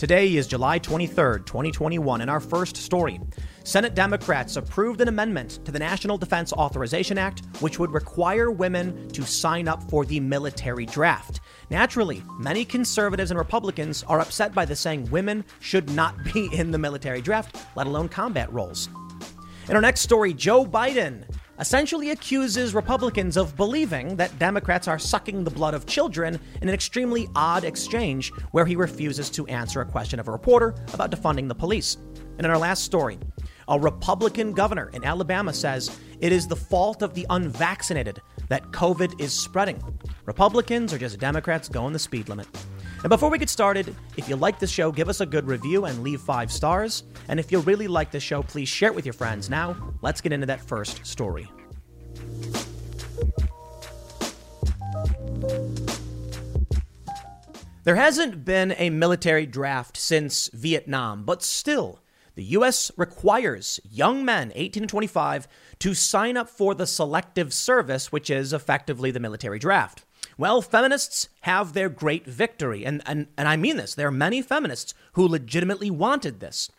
Today is July 23rd, 2021, and our first story. Senate Democrats approved an amendment to the National Defense Authorization Act, which would require women to sign up for the military draft. Naturally, many conservatives and Republicans are upset by this, saying women should not be in the military draft, let alone combat roles. In our next story, Joe Biden essentially accuses Republicans of believing that Democrats are sucking the blood of children in an extremely odd exchange where he refuses to answer a question of a reporter about defunding the police. And in our last story, a Republican governor in Alabama says it is the fault of the unvaccinated that COVID is spreading. Republicans are just Democrats going the speed limit. And before we get started, if you like this show, give us a good review and leave five stars. And if you really like this show, please share it with your friends. Now, let's get into that first story. There hasn't been a military draft since Vietnam, but still, the U.S. requires young men, 18 to 25, to sign up for the selective service, which is effectively the military draft. Well, feminists have their great victory. And, and, and I mean this. There are many feminists who legitimately wanted this.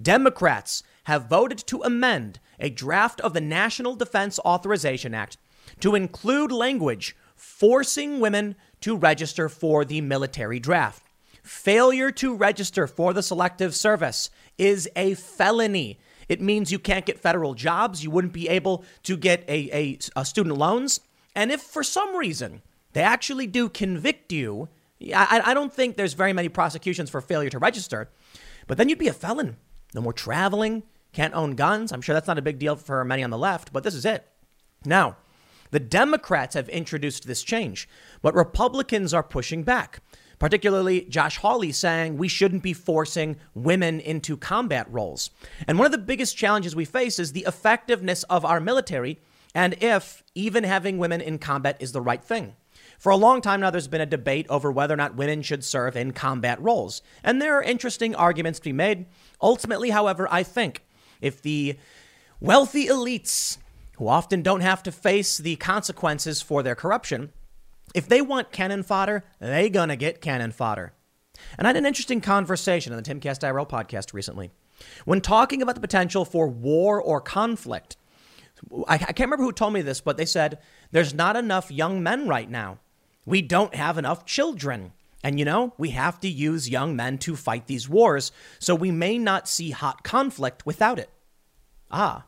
Democrats have voted to amend a draft of the National Defense Authorization Act to include language forcing women to register for the military draft. Failure to register for the selective service is a felony. It means you can't get federal jobs. You wouldn't be able to get a, a, a student loans. And if for some reason they actually do convict you. I, I don't think there's very many prosecutions for failure to register, but then you'd be a felon. No more traveling, can't own guns. I'm sure that's not a big deal for many on the left, but this is it. Now, the Democrats have introduced this change, but Republicans are pushing back. Particularly, Josh Hawley saying we shouldn't be forcing women into combat roles. And one of the biggest challenges we face is the effectiveness of our military and if even having women in combat is the right thing. For a long time now, there's been a debate over whether or not women should serve in combat roles. And there are interesting arguments to be made. Ultimately, however, I think if the wealthy elites, who often don't have to face the consequences for their corruption, if they want cannon fodder, they gonna get cannon fodder. And I had an interesting conversation on the Timcast IRL podcast recently. When talking about the potential for war or conflict, I, I can't remember who told me this, but they said there's not enough young men right now. We don't have enough children. And you know, we have to use young men to fight these wars, so we may not see hot conflict without it. Ah,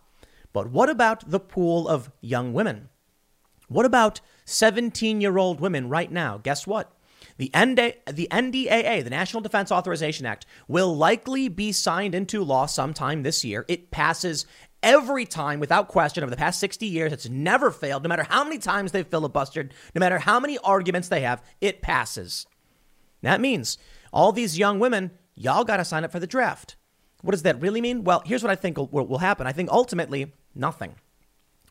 but what about the pool of young women? What about 17 year old women right now? Guess what? The, NDAA, the National Defense Authorization Act, will likely be signed into law sometime this year. It passes every time without question over the past 60 years. It's never failed, no matter how many times they've filibustered, no matter how many arguments they have, it passes. That means all these young women, y'all got to sign up for the draft. What does that really mean? Well, here's what I think will, will happen. I think ultimately, nothing.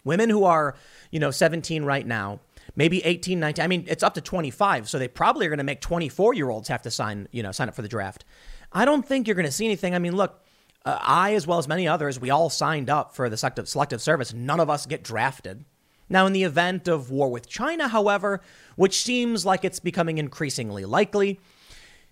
Women who are, you know, 17 right now, maybe 18, 19, I mean, it's up to 25. So they probably are going to make 24 year olds have to sign, you know, sign up for the draft. I don't think you're going to see anything. I mean, look, uh, I, as well as many others, we all signed up for the selective, selective service. None of us get drafted. Now, in the event of war with China, however, which seems like it's becoming increasingly likely,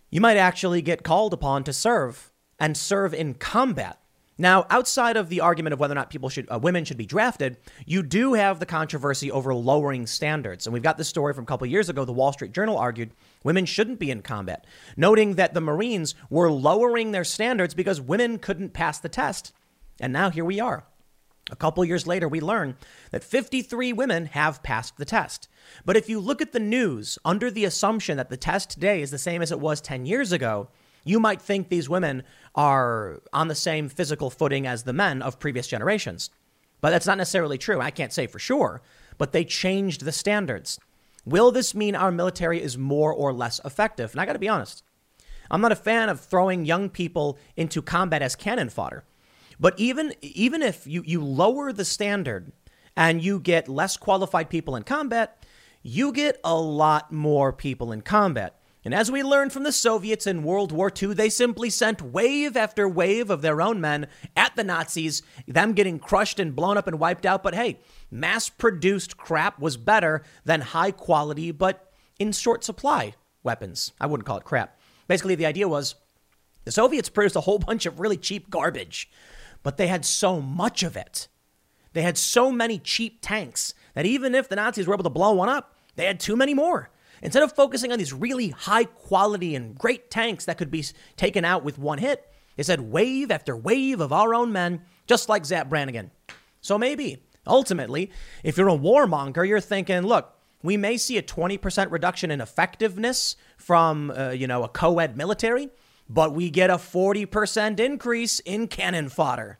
you might actually get called upon to serve and serve in combat. Now, outside of the argument of whether or not people should, uh, women should be drafted, you do have the controversy over lowering standards. And we've got this story from a couple years ago. The Wall Street Journal argued women shouldn't be in combat, noting that the Marines were lowering their standards because women couldn't pass the test. And now here we are. A couple years later, we learn that 53 women have passed the test. But if you look at the news under the assumption that the test today is the same as it was 10 years ago, you might think these women are on the same physical footing as the men of previous generations. But that's not necessarily true. I can't say for sure, but they changed the standards. Will this mean our military is more or less effective? And I got to be honest, I'm not a fan of throwing young people into combat as cannon fodder. But even even if you, you lower the standard and you get less qualified people in combat, you get a lot more people in combat. And as we learned from the Soviets in World War II, they simply sent wave after wave of their own men at the Nazis, them getting crushed and blown up and wiped out. But hey, mass produced crap was better than high quality, but in short supply weapons. I wouldn't call it crap. Basically, the idea was The Soviets produced a whole bunch of really cheap garbage, but they had so much of it. They had so many cheap tanks that even if the Nazis were able to blow one up, they had too many more. Instead of focusing on these really high quality and great tanks that could be taken out with one hit, they said wave after wave of our own men, just like Zapp Brannigan. So maybe, ultimately, if you're a warmonger, you're thinking, look, we may see a 20% reduction in effectiveness from, uh, you know, a co-ed military, but we get a 40% increase in cannon fodder.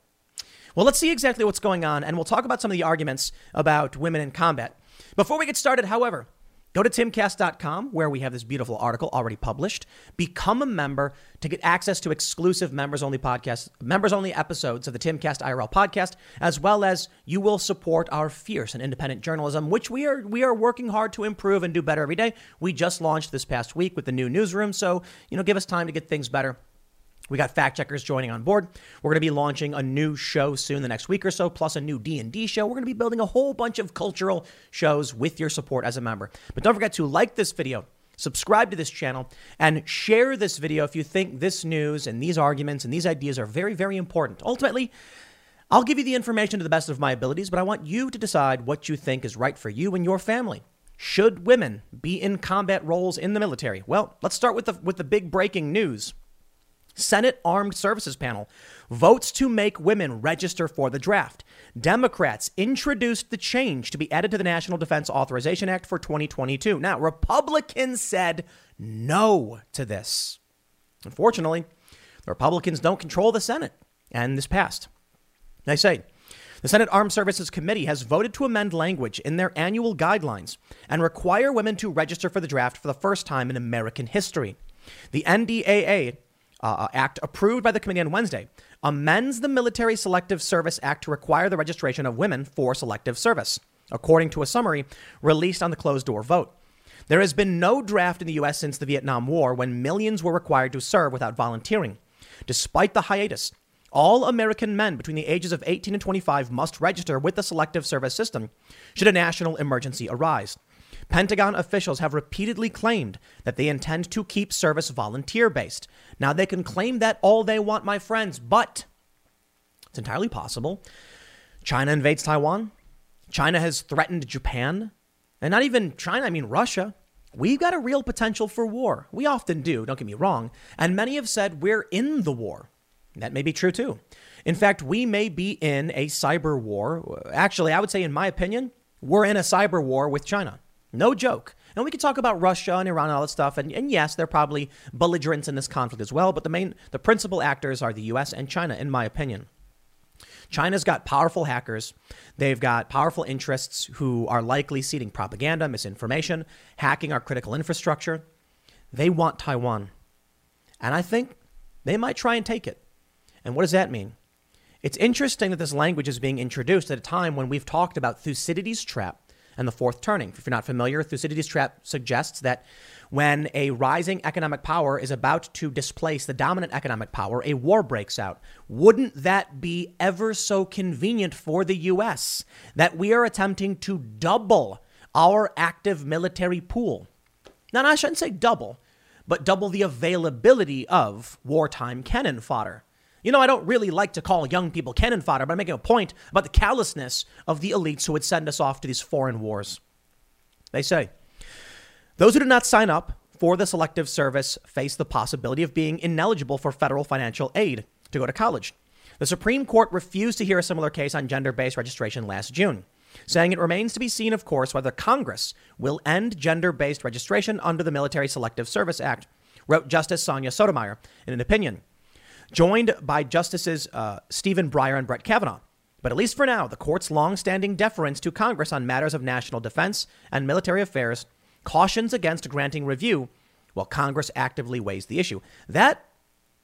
Well, let's see exactly what's going on, and we'll talk about some of the arguments about women in combat. Before we get started, however, Go to timcast.com where we have this beautiful article already published. Become a member to get access to exclusive members only podcasts, members only episodes of the Timcast IRL podcast, as well as you will support our fierce and independent journalism, which we are we are working hard to improve and do better every day. We just launched this past week with the new newsroom, so you know, give us time to get things better. We got fact checkers joining on board. We're going to be launching a new show soon, the next week or so, plus a new D&D show. We're going to be building a whole bunch of cultural shows with your support as a member. But don't forget to like this video, subscribe to this channel, and share this video if you think this news and these arguments and these ideas are very, very important. Ultimately, I'll give you the information to the best of my abilities, but I want you to decide what you think is right for you and your family. Should women be in combat roles in the military? Well, let's start with the with the big breaking news. Senate Armed Services Panel votes to make women register for the draft. Democrats introduced the change to be added to the National Defense Authorization Act for 2022. Now, Republicans said no to this. Unfortunately, the Republicans don't control the Senate, and this passed. They say the Senate Armed Services Committee has voted to amend language in their annual guidelines and require women to register for the draft for the first time in American history. The NDAA uh, Act approved by the committee on Wednesday amends the Military Selective Service Act to require the registration of women for selective service, according to a summary released on the closed door vote. There has been no draft in the U.S. since the Vietnam War when millions were required to serve without volunteering. Despite the hiatus, all American men between the ages of 18 and 25 must register with the Selective Service System should a national emergency arise. Pentagon officials have repeatedly claimed that they intend to keep service volunteer based. Now, they can claim that all they want, my friends, but it's entirely possible. China invades Taiwan. China has threatened Japan. And not even China, I mean Russia. We've got a real potential for war. We often do, don't get me wrong. And many have said we're in the war. That may be true too. In fact, we may be in a cyber war. Actually, I would say, in my opinion, we're in a cyber war with China. No joke. And we could talk about Russia and Iran and all that stuff. And, and yes, they're probably belligerents in this conflict as well. But the main, the principal actors are the U.S. and China, in my opinion. China's got powerful hackers. They've got powerful interests who are likely seeding propaganda, misinformation, hacking our critical infrastructure. They want Taiwan. And I think they might try and take it. And what does that mean? It's interesting that this language is being introduced at a time when we've talked about Thucydides' trap and the fourth turning. If you're not familiar, Thucydides' trap suggests that when a rising economic power is about to displace the dominant economic power, a war breaks out. Wouldn't that be ever so convenient for the US that we are attempting to double our active military pool? Now, I shouldn't say double, but double the availability of wartime cannon fodder. You know, I don't really like to call young people cannon fodder, but I'm making a point about the callousness of the elites who would send us off to these foreign wars. They say those who do not sign up for the selective service face the possibility of being ineligible for federal financial aid to go to college. The Supreme Court refused to hear a similar case on gender based registration last June, saying it remains to be seen, of course, whether Congress will end gender based registration under the Military Selective Service Act, wrote Justice Sonia Sotomayor in an opinion joined by Justices uh, Stephen Breyer and Brett Kavanaugh. But at least for now, the court's long-standing deference to Congress on matters of national defense and military affairs cautions against granting review while Congress actively weighs the issue. That,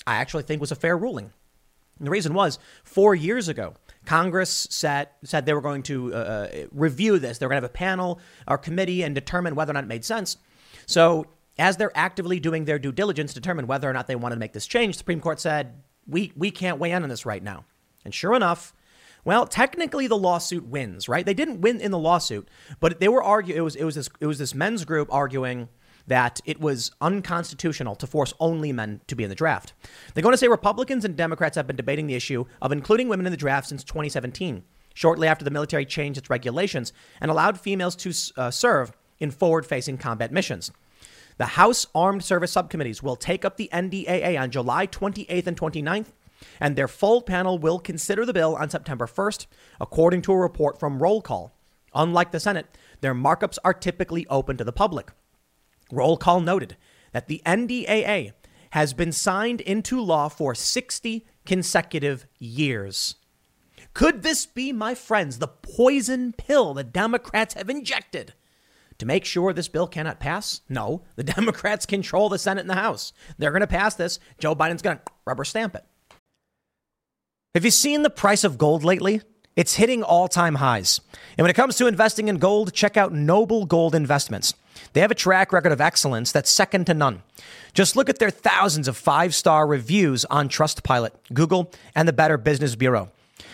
I actually think, was a fair ruling. And the reason was four years ago, Congress said, said they were going to uh, uh review this. They were going to have a panel or committee and determine whether or not it made sense. So as they're actively doing their due diligence to determine whether or not they want to make this change, the Supreme Court said, we, we can't weigh in on this right now. And sure enough, well, technically the lawsuit wins, right? They didn't win in the lawsuit, but they were arguing. It was it was this it was this men's group arguing that it was unconstitutional to force only men to be in the draft. They're going to say Republicans and Democrats have been debating the issue of including women in the draft since 2017, shortly after the military changed its regulations and allowed females to uh, serve in forward facing combat missions. The House Armed Service Subcommittees will take up the NDAA on July 28th and 29th, and their full panel will consider the bill on September 1st, according to a report from Roll Call. Unlike the Senate, their markups are typically open to the public. Roll Call noted that the NDAA has been signed into law for 60 consecutive years. Could this be, my friends, the poison pill the Democrats have injected to make sure this bill cannot pass? No, the Democrats control the Senate and the House. They're going to pass this. Joe Biden's going to rubber stamp it. Have you seen the price of gold lately? It's hitting all time highs. And when it comes to investing in gold, check out Noble Gold Investments. They have a track record of excellence that's second to none. Just look at their thousands of five star reviews on Trustpilot, Google, and the Better Business Bureau.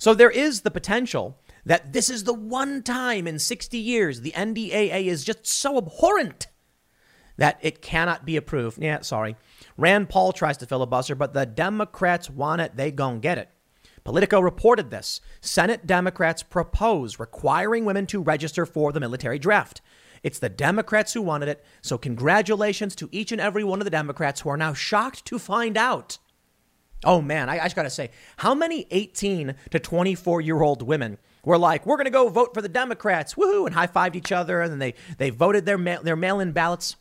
So there is the potential that this is the one time in 60 years the NDAA is just so abhorrent that it cannot be approved. Yeah, sorry. Rand Paul tries to filibuster, but the Democrats want it, they gon' get it. Politico reported this. Senate Democrats propose requiring women to register for the military draft. It's the Democrats who wanted it, so congratulations to each and every one of the Democrats who are now shocked to find out. Oh man, I, I just gotta say, how many 18 to 24 year old women were like, we're gonna go vote for the Democrats, woohoo, and high fived each other, and then they, they voted their, ma- their mail in ballots?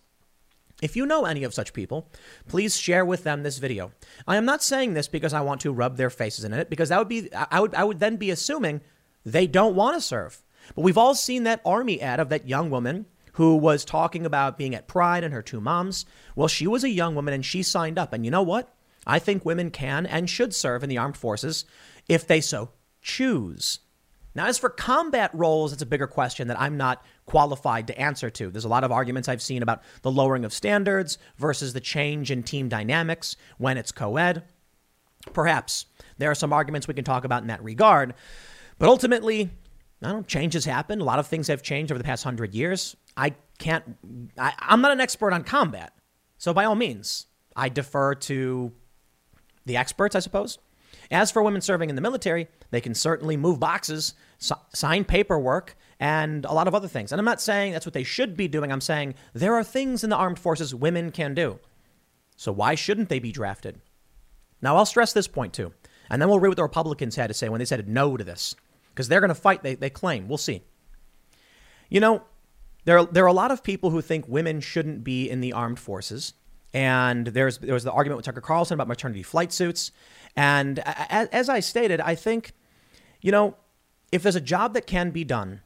If you know any of such people, please share with them this video. I am not saying this because I want to rub their faces in it, because that would be I would I would then be assuming they don't want to serve. But we've all seen that army ad of that young woman who was talking about being at Pride and her two moms. Well, she was a young woman and she signed up. And you know what? I think women can and should serve in the armed forces if they so choose. Now, as for combat roles, it's a bigger question that I'm not qualified to answer to. There's a lot of arguments I've seen about the lowering of standards versus the change in team dynamics when it's co ed. Perhaps there are some arguments we can talk about in that regard. But ultimately, I don't know, changes happen. A lot of things have changed over the past hundred years. I can't, I, I'm not an expert on combat. So by all means, I defer to the experts, I suppose. As for women serving in the military, they can certainly move boxes, sign paperwork, and a lot of other things. And I'm not saying that's what they should be doing. I'm saying there are things in the armed forces women can do. So why shouldn't they be drafted? Now, I'll stress this point too. And then we'll read what the Republicans had to say when they said no to this. Because they're going to fight, they, they claim. We'll see. You know, there, there are a lot of people who think women shouldn't be in the armed forces. And there's there was the argument with Tucker Carlson about maternity flight suits. And as, as I stated, I think, you know, if there's a job that can be done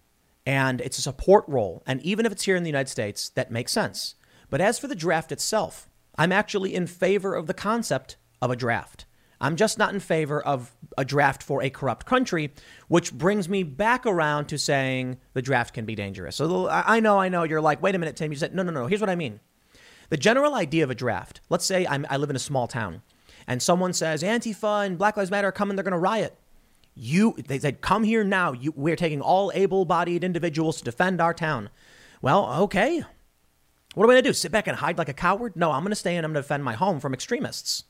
and it's a support role, and even if it's here in the United States, that makes sense. But as for the draft itself, I'm actually in favor of the concept of a draft. I'm just not in favor of a draft for a corrupt country, which brings me back around to saying the draft can be dangerous. So I know, I know, you're like, wait a minute, Tim. You said, no, no, no. Here's what I mean. The general idea of a draft, let's say I'm, i live in a small town and someone says Antifa and Black Lives Matter are coming, they're going to riot. You, they said, come here now. You, we're taking all able-bodied individuals to defend our town. Well, okay. What am I going to do? Sit back and hide like a coward? No, I'm going to stay and I'm going to defend my home from extremists.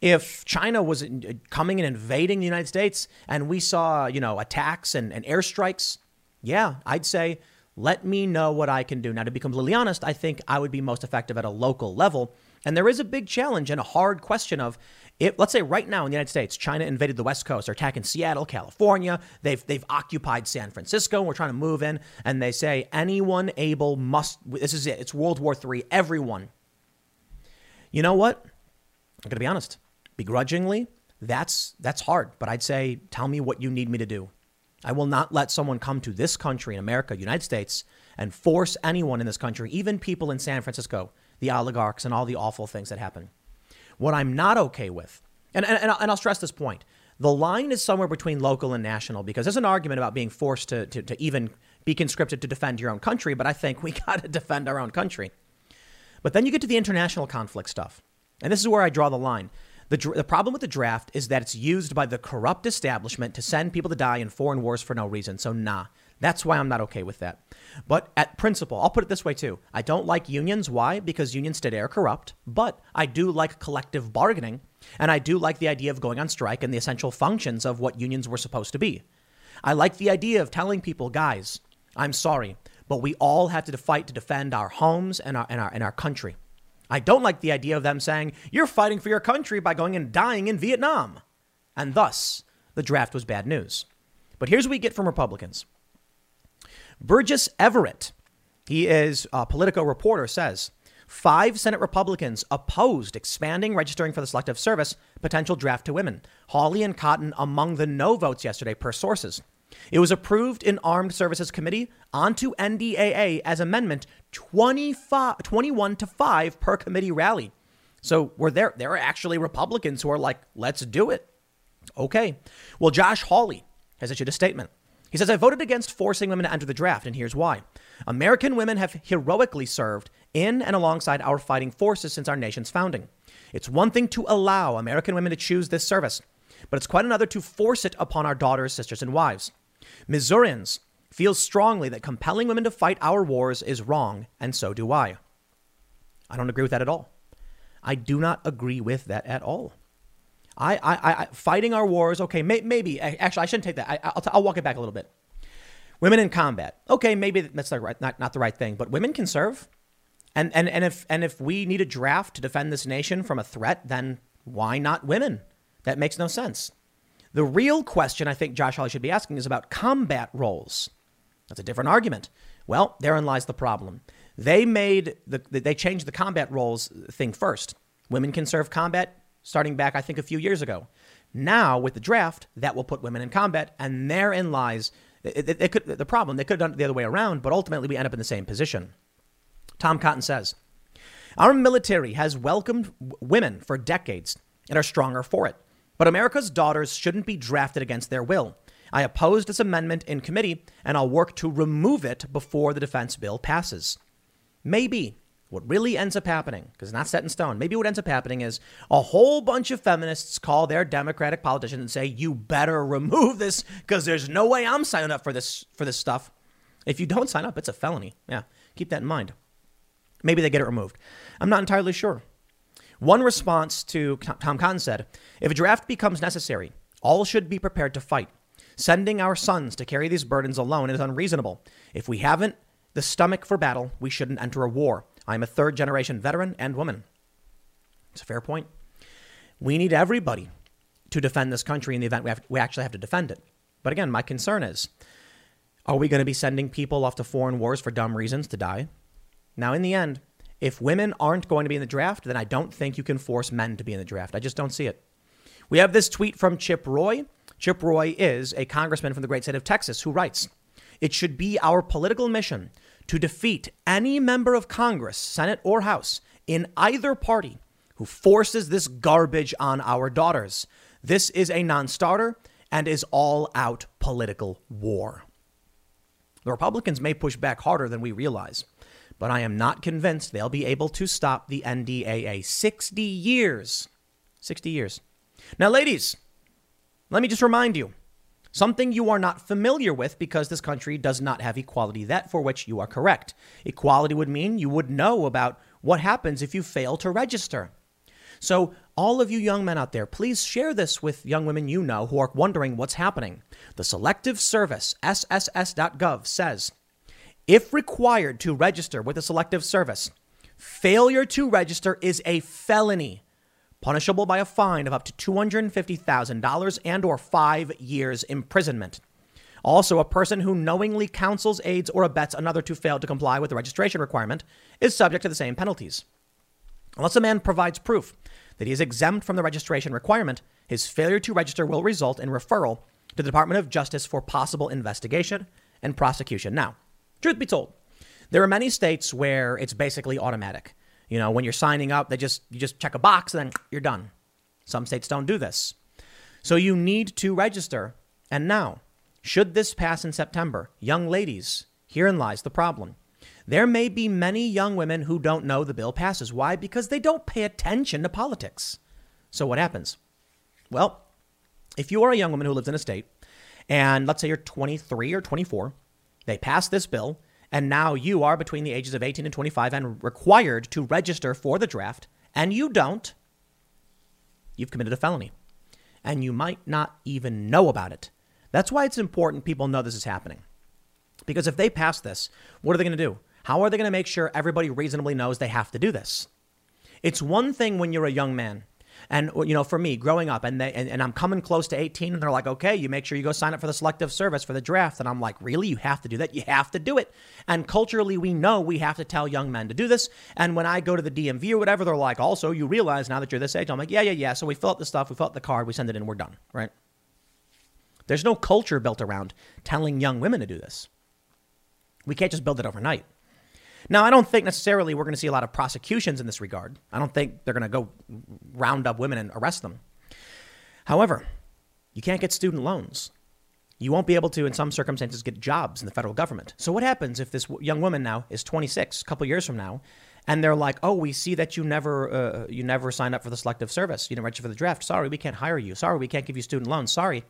If China was uh, coming and invading the United States and we saw, you know, attacks and, and airstrikes, yeah, I'd say, let me know what I can do. Now, to be completely honest, I think I would be most effective at a local level And there is a big challenge and a hard question of if, let's say right now in the United States, China invaded the West Coast, they're attacking Seattle, California, they've, they've occupied San Francisco, and we're trying to move in, and they say anyone able must, this is it, it's World War III, everyone. You know what? I'm going to be honest. Begrudgingly, that's, that's hard, but I'd say, tell me what you need me to do. I will not let someone come to this country in America, United States, and force anyone in this country, even people in San Francisco, the oligarchs, and all the awful things that happen. What I'm not okay with, and, and, and I'll stress this point the line is somewhere between local and national because there's an argument about being forced to, to, to even be conscripted to defend your own country, but I think we got to defend our own country. But then you get to the international conflict stuff. And this is where I draw the line. The, the problem with the draft is that it's used by the corrupt establishment to send people to die in foreign wars for no reason. So, nah, that's why I'm not okay with that. But at principle, I'll put it this way too. I don't like unions. Why? Because unions today are corrupt. But I do like collective bargaining. And I do like the idea of going on strike and the essential functions of what unions were supposed to be. I like the idea of telling people, guys, I'm sorry, but we all have to fight to defend our homes and our, and our, and our country. I don't like the idea of them saying, you're fighting for your country by going and dying in Vietnam. And thus, the draft was bad news. But here's what we get from Republicans Burgess Everett, he is a Politico reporter, says five Senate Republicans opposed expanding registering for the Selective Service potential draft to women. Hawley and Cotton among the no votes yesterday, per sources. It was approved in Armed Services Committee onto NDAA as amendment 25, 21 to 5 per committee rally. So we're there there are actually Republicans who are like, let's do it. Okay. Well, Josh Hawley has issued a statement. He says, I voted against forcing women to enter the draft, and here's why. American women have heroically served in and alongside our fighting forces since our nation's founding. It's one thing to allow American women to choose this service, but it's quite another to force it upon our daughters, sisters, and wives. Missourians feel strongly that compelling women to fight our wars is wrong, and so do I. I don't agree with that at all. I do not agree with that at all. I, I, I fighting our wars. Okay, may, maybe actually I shouldn't take that. I, will I'll walk it back a little bit. Women in combat. Okay, maybe that's the right, not not the right thing, but women can serve. And and and if and if we need a draft to defend this nation from a threat, then why not women? That makes no sense. The real question I think Josh Hawley should be asking is about combat roles. That's a different argument. Well, therein lies the problem. They made the they changed the combat roles thing first. Women can serve combat starting back, I think, a few years ago. Now, with the draft, that will put women in combat, and therein lies it, it, it could, the problem. They could have done it the other way around, but ultimately we end up in the same position. Tom Cotton says Our military has welcomed women for decades and are stronger for it. But America's daughters shouldn't be drafted against their will. I opposed this amendment in committee, and I'll work to remove it before the defense bill passes. Maybe what really ends up happening, because it's not set in stone, maybe what ends up happening is a whole bunch of feminists call their Democratic politicians and say, "You better remove this because there's no way I'm signing up for this for this stuff." If you don't sign up, it's a felony. Yeah, keep that in mind. Maybe they get it removed. I'm not entirely sure. One response to Tom Cotton said, "If a draft becomes necessary, all should be prepared to fight. Sending our sons to carry these burdens alone is unreasonable. If we haven't the stomach for battle, we shouldn't enter a war." I'm a third generation veteran and woman. It's a fair point. We need everybody to defend this country in the event we, have, we actually have to defend it. But again, my concern is are we going to be sending people off to foreign wars for dumb reasons to die? Now, in the end, if women aren't going to be in the draft, then I don't think you can force men to be in the draft. I just don't see it. We have this tweet from Chip Roy. Chip Roy is a congressman from the great state of Texas who writes It should be our political mission to defeat any member of Congress, Senate or House, in either party who forces this garbage on our daughters. This is a non starter and is all out political war. The Republicans may push back harder than we realize, but I am not convinced they'll be able to stop the NDAA. 60 years. 60 years. Now, ladies, let me just remind you something you are not familiar with because this country does not have equality, that for which you are correct. Equality would mean you would know about what happens if you fail to register. So, all of you young men out there, please share this with young women you know who are wondering what's happening. The Selective Service, SSS.gov, says if required to register with the Selective Service, Failure to register is a felony, punishable by a fine of up to $250,000 and or 5 years imprisonment. Also, a person who knowingly counsels, aids, or abets another to fail to comply with the registration requirement is subject to the same penalties. Unless a man provides proof that he is exempt from the registration requirement, his failure to register will result in referral to the Department of Justice for possible investigation and prosecution. Now, truth be told, there are many states where it's basically automatic. You know, when you're signing up, they just you just check a box and then you're done. Some states don't do this. So you need to register. And now, should this pass in September, young ladies, herein lies the problem. There may be many young women who don't know the bill passes. Why? Because they don't pay attention to politics. So what happens? Well, if you are a young woman who lives in a state, and let's say you're 23 or 24, they pass this bill, and now you are between the ages of 18 and 25 and required to register for the draft, and you don't, you've committed a felony. And you might not even know about it. That's why it's important people know this is happening. Because if they pass this, what are they going to do? How are they going to make sure everybody reasonably knows they have to do this? It's one thing when you're a young man. And, you know, for me, growing up, and, they, and, and I'm coming close to 18, and they're like, okay, you make sure you go sign up for the selective service for the draft. And I'm like, really? You have to do that? You have to do it. And culturally, we know we have to tell young men to do this. And when I go to the DMV or whatever, they're like, also, you realize now that you're this age? I'm like, yeah, yeah, yeah. So we fill out the stuff, we fill out the card, we send it in, we're done, right? There's no culture built around telling young women to do this. We can't just build it overnight. Now, I don't think necessarily we're going to see a lot of prosecutions in this regard. I don't think they're going to go round up women and arrest them. However, you can't get student loans. You won't be able to, in some circumstances, get jobs in the federal government. So, what happens if this young woman now is 26, a couple years from now, and they're like, "Oh, we see that you never, uh, you never signed up for the selective service. You didn't register for the draft. Sorry, we can't hire you. Sorry, we can't give you student loans. Sorry,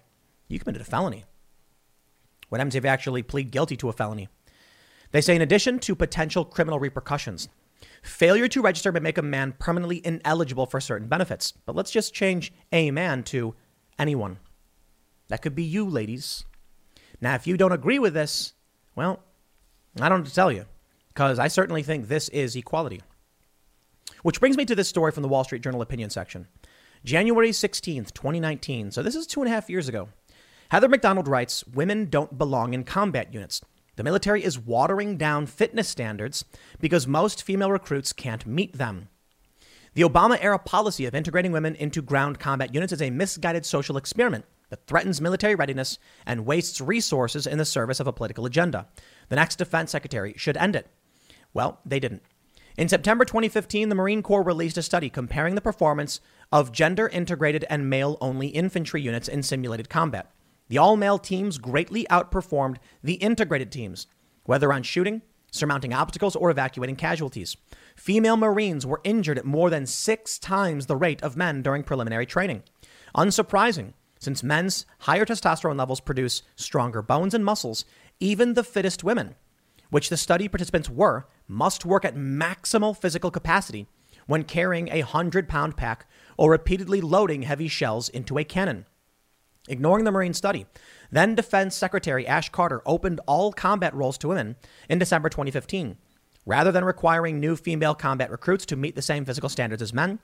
you committed a felony." What happens if you actually plead guilty to a felony? They say, in addition to potential criminal repercussions, failure to register may make a man permanently ineligible for certain benefits. But let's just change a man to anyone. That could be you, ladies. Now, if you don't agree with this, well, I don't tell you, because I certainly think this is equality. Which brings me to this story from the Wall Street Journal opinion section. January 16th, 2019. So this is two and a half years ago. Heather Mac Donald writes Women don't belong in combat units. The military is watering down fitness standards because most female recruits can't meet them. The Obama era policy of integrating women into ground combat units is a misguided social experiment that threatens military readiness and wastes resources in the service of a political agenda. The next defense secretary should end it. Well, they didn't. In September 2015, the Marine Corps released a study comparing the performance of gender integrated and male only infantry units in simulated combat. The all male teams greatly outperformed the integrated teams, whether on shooting, surmounting obstacles, or evacuating casualties. Female Marines were injured at more than six times the rate of men during preliminary training. Unsurprising, since men's higher testosterone levels produce stronger bones and muscles, even the fittest women, which the study participants were, must work at maximal physical capacity when carrying a 100 pound pack or repeatedly loading heavy shells into a cannon ignoring the Marine study. Then Defense Secretary Ash Carter opened all combat roles to women in December 2015. Rather than requiring new female combat recruits to meet the same physical standards as men,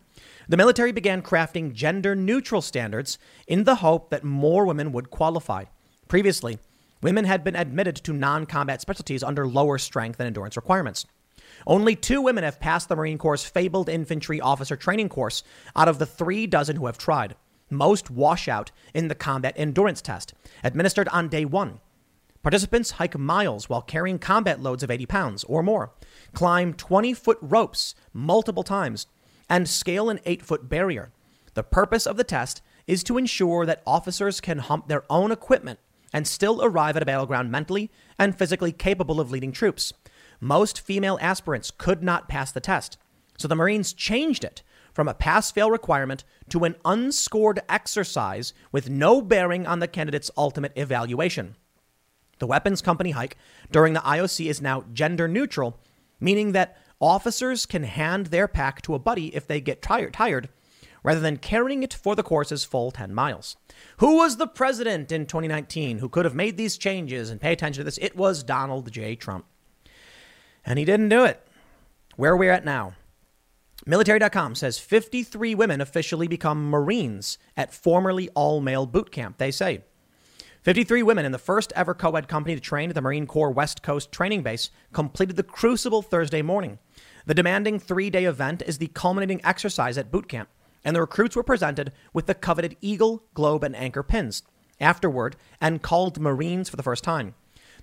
the military began crafting gender neutral standards in the hope that more women would qualify. Previously, women had been admitted to non combat specialties under lower strength and endurance requirements. Only two women have passed the Marine Corps' fabled infantry officer training course out of the three dozen who have tried most washout in the combat endurance test, administered on day one. Participants hike miles while carrying combat loads of 80 pounds or more, climb 20 foot ropes multiple times, and scale an 8 foot barrier. The purpose of the test is to ensure that officers can hump their own equipment and still arrive at a battleground mentally and physically capable of leading troops. Most female aspirants could not pass the test, so the Marines changed it from a pass fail requirement to an unscored exercise with no bearing on the candidate's ultimate evaluation. The weapons company hike during the IOC is now gender neutral, meaning that officers can hand their pack to a buddy if they get tired, tired rather than carrying it for the course's full 10 miles. Who was the president in 2019 who could have made these changes and pay attention to this? It was Donald J. Trump. And he didn't do it. Where are we at now? Military.com says 53 women officially become Marines at formerly all male boot camp. They say 53 women in the first ever co ed company to train at the Marine Corps West Coast Training Base completed the Crucible Thursday morning. The demanding three day event is the culminating exercise at boot camp, and the recruits were presented with the coveted Eagle, Globe, and Anchor pins. Afterward, and called Marines for the first time.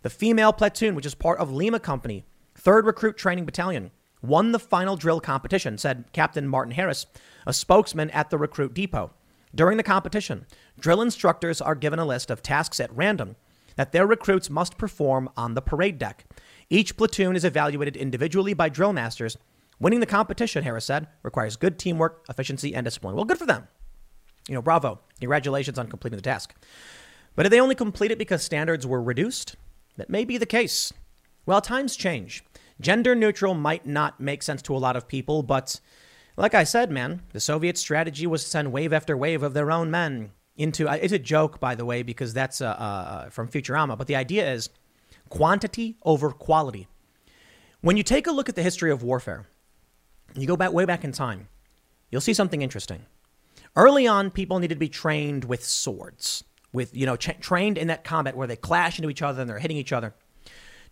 The female platoon, which is part of Lima Company, 3rd Recruit Training Battalion, won the final drill competition, said Captain Martin Harris, a spokesman at the recruit depot. During the competition, drill instructors are given a list of tasks at random that their recruits must perform on the parade deck. Each platoon is evaluated individually by drill masters. Winning the competition, Harris said, requires good teamwork, efficiency, and discipline. Well, good for them. You know, bravo. Congratulations on completing the task. But did they only complete it because standards were reduced? That may be the case. Well, times change. Gender neutral might not make sense to a lot of people, but like I said, man, the Soviet strategy was to send wave after wave of their own men into. It's a joke, by the way, because that's uh, uh, from Futurama. But the idea is quantity over quality. When you take a look at the history of warfare, you go back way back in time, you'll see something interesting. Early on, people needed to be trained with swords, with you know, tra- trained in that combat where they clash into each other and they're hitting each other,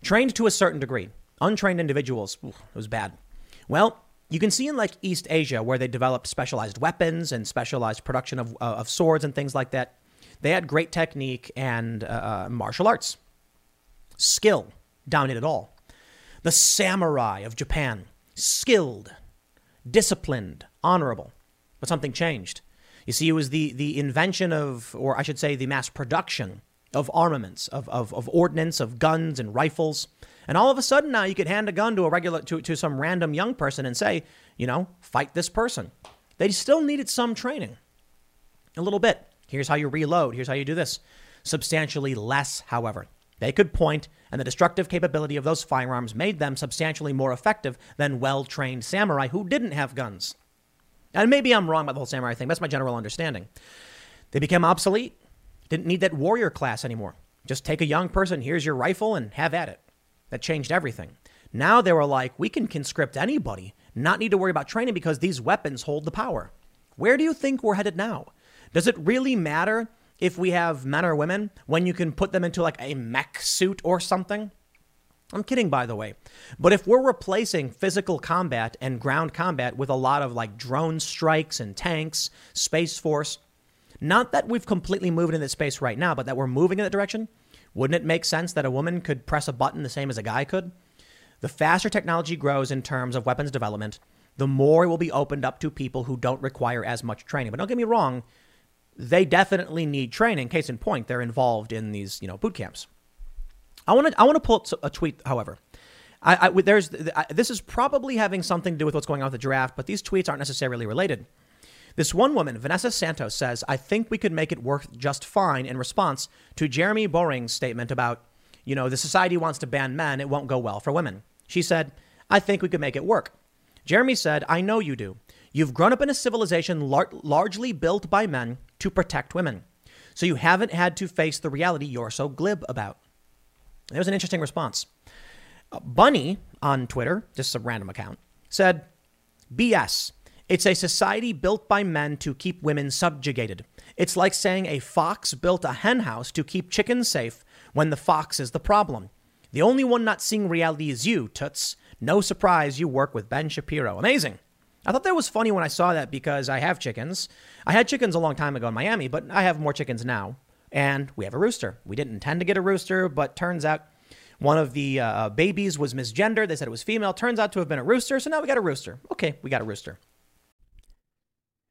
trained to a certain degree. Untrained individuals, ooh, it was bad. Well, you can see in like East Asia where they developed specialized weapons and specialized production of, uh, of swords and things like that. They had great technique and uh, uh martial arts. Skill dominated all. The samurai of Japan, skilled, disciplined, honorable. But something changed. You see, it was the, the invention of, or I should say, the mass production of armaments, of, of, of ordnance, of guns and rifles and all of a sudden now you could hand a gun to a regular to, to some random young person and say, you know, fight this person. They still needed some training. A little bit. Here's how you reload. Here's how you do this. Substantially less, however. They could point, and the destructive capability of those firearms made them substantially more effective than well trained samurai who didn't have guns. And maybe I'm wrong about the whole samurai thing. That's my general understanding. They became obsolete. Didn't need that warrior class anymore. Just take a young person, here's your rifle, and have at it. That changed everything. Now they were like, we can conscript anybody, not need to worry about training because these weapons hold the power. Where do you think we're headed now? Does it really matter if we have men or women when you can put them into like a mech suit or something? I'm kidding, by the way. But if we're replacing physical combat and ground combat with a lot of like drone strikes and tanks, Space Force, not that we've completely moved into space right now, but that we're moving in that direction, wouldn't it make sense that a woman could press a button the same as a guy could? The faster technology grows in terms of weapons development, the more it will be opened up to people who don't require as much training. But don't get me wrong, they definitely need training. Case in point, they're involved in these, you know, boot camps. I want to I want to pull a tweet, however. I, I there's I, this is probably having something to do with what's going on with the draft, but these tweets aren't necessarily related. This one woman, Vanessa Santos, says, I think we could make it work just fine in response to Jeremy Boring's statement about, you know, the society wants to ban men, it won't go well for women. She said, I think we could make it work. Jeremy said, I know you do. You've grown up in a civilization lar- largely built by men to protect women. So you haven't had to face the reality you're so glib about. There's an interesting response. Uh, Bunny on Twitter, just a random account, said, BS. It's a society built by men to keep women subjugated. It's like saying a fox built a henhouse to keep chickens safe when the fox is the problem. The only one not seeing reality is you, Toots. No surprise you work with Ben Shapiro. Amazing. I thought that was funny when I saw that because I have chickens. I had chickens a long time ago in Miami, but I have more chickens now. And we have a rooster. We didn't intend to get a rooster, but turns out one of the uh, babies was misgendered. They said it was female. Turns out to have been a rooster. So now we got a rooster. Okay, we got a rooster.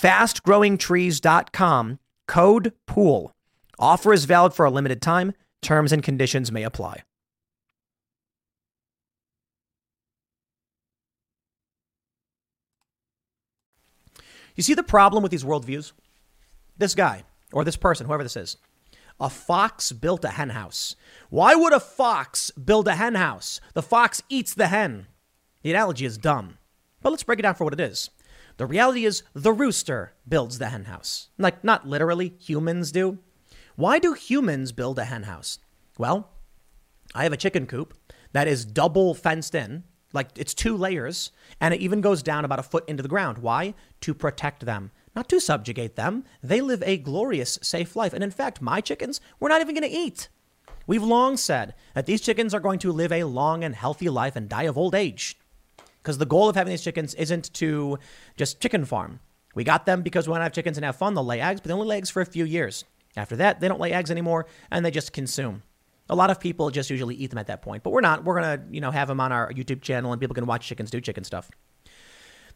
Fastgrowingtrees.com, code POOL. Offer is valid for a limited time. Terms and conditions may apply. You see the problem with these worldviews? This guy, or this person, whoever this is, a fox built a hen house. Why would a fox build a hen house? The fox eats the hen. The analogy is dumb, but let's break it down for what it is. The reality is the rooster builds the hen house. Like, not literally, humans do. Why do humans build a hen house? Well, I have a chicken coop that is double fenced in like it's two layers, and it even goes down about a foot into the ground. Why? To protect them, not to subjugate them. They live a glorious, safe life. And in fact, my chickens, we're not even going to eat. We've long said that these chickens are going to live a long and healthy life and die of old age. Because the goal of having these chickens isn't to just chicken farm. We got them because we want to have chickens and have fun. They'll lay eggs, but they only lay eggs for a few years. After that, they don't lay eggs anymore and they just consume. A lot of people just usually eat them at that point, but we're not. We're gonna, you know, have them on our YouTube channel and people can watch chickens do chicken stuff.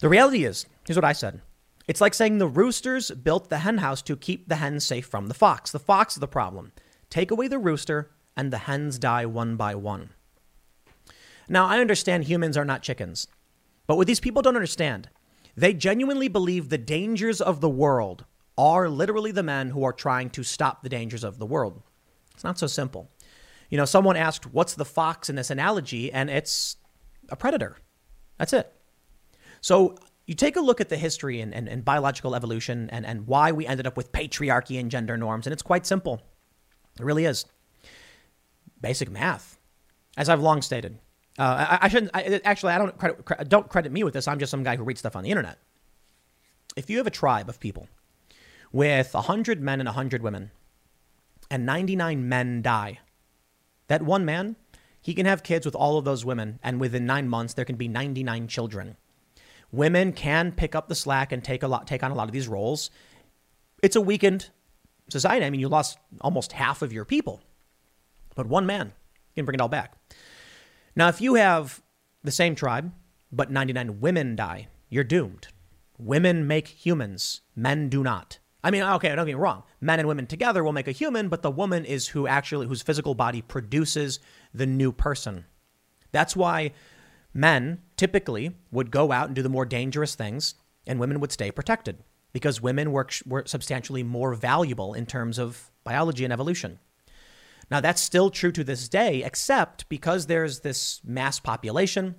The reality is, here's what I said. It's like saying the roosters built the hen house to keep the hens safe from the fox. The fox is the problem. Take away the rooster, and the hens die one by one. Now, I understand humans are not chickens, but what these people don't understand, they genuinely believe the dangers of the world are literally the men who are trying to stop the dangers of the world. It's not so simple. You know, someone asked, what's the fox in this analogy? And it's a predator. That's it. So you take a look at the history and, and, and, biological evolution and, and why we ended up with patriarchy and gender norms, and it's quite simple. It really is. Basic math, as I've long stated. Uh, I, I, shouldn't I, actually. I don't credit, don't credit me with this. I'm just some guy who reads stuff on the internet. If you have a tribe of people with hundred men and hundred women, and 99 men die that one man, he can have kids with all of those women, and within nine months, there can be 99 children. Women can pick up the slack and take a lot, take on a lot of these roles. It's a weakened society. I mean, you lost almost half of your people, but one man can bring it all back. Now, if you have the same tribe, but 99 women die, you're doomed. Women make humans, men do not. I mean, okay, I don't get me wrong. Men and women together will make a human, but the woman is who actually, whose physical body produces the new person. That's why men typically would go out and do the more dangerous things, and women would stay protected because women were, were substantially more valuable in terms of biology and evolution. Now, that's still true to this day, except because there's this mass population,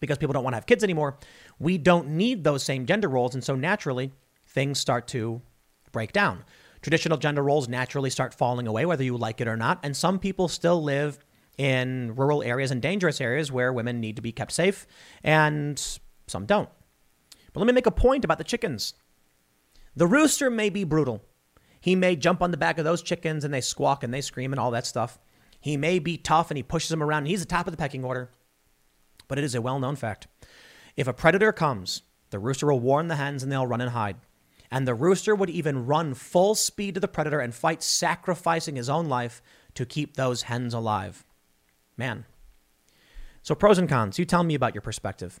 because people don't want to have kids anymore, we don't need those same gender roles. And so naturally, things start to break down. Traditional gender roles naturally start falling away, whether you like it or not. And some people still live in rural areas and dangerous areas where women need to be kept safe, and some don't. But let me make a point about the chickens. The rooster may be brutal. He may jump on the back of those chickens and they squawk and they scream and all that stuff. He may be tough and he pushes them around. And he's the top of the pecking order. But it is a well known fact. If a predator comes, the rooster will warn the hens and they'll run and hide and the rooster would even run full speed to the predator and fight, sacrificing his own life to keep those hens alive. Man. So, pros and cons, you tell me about your perspective.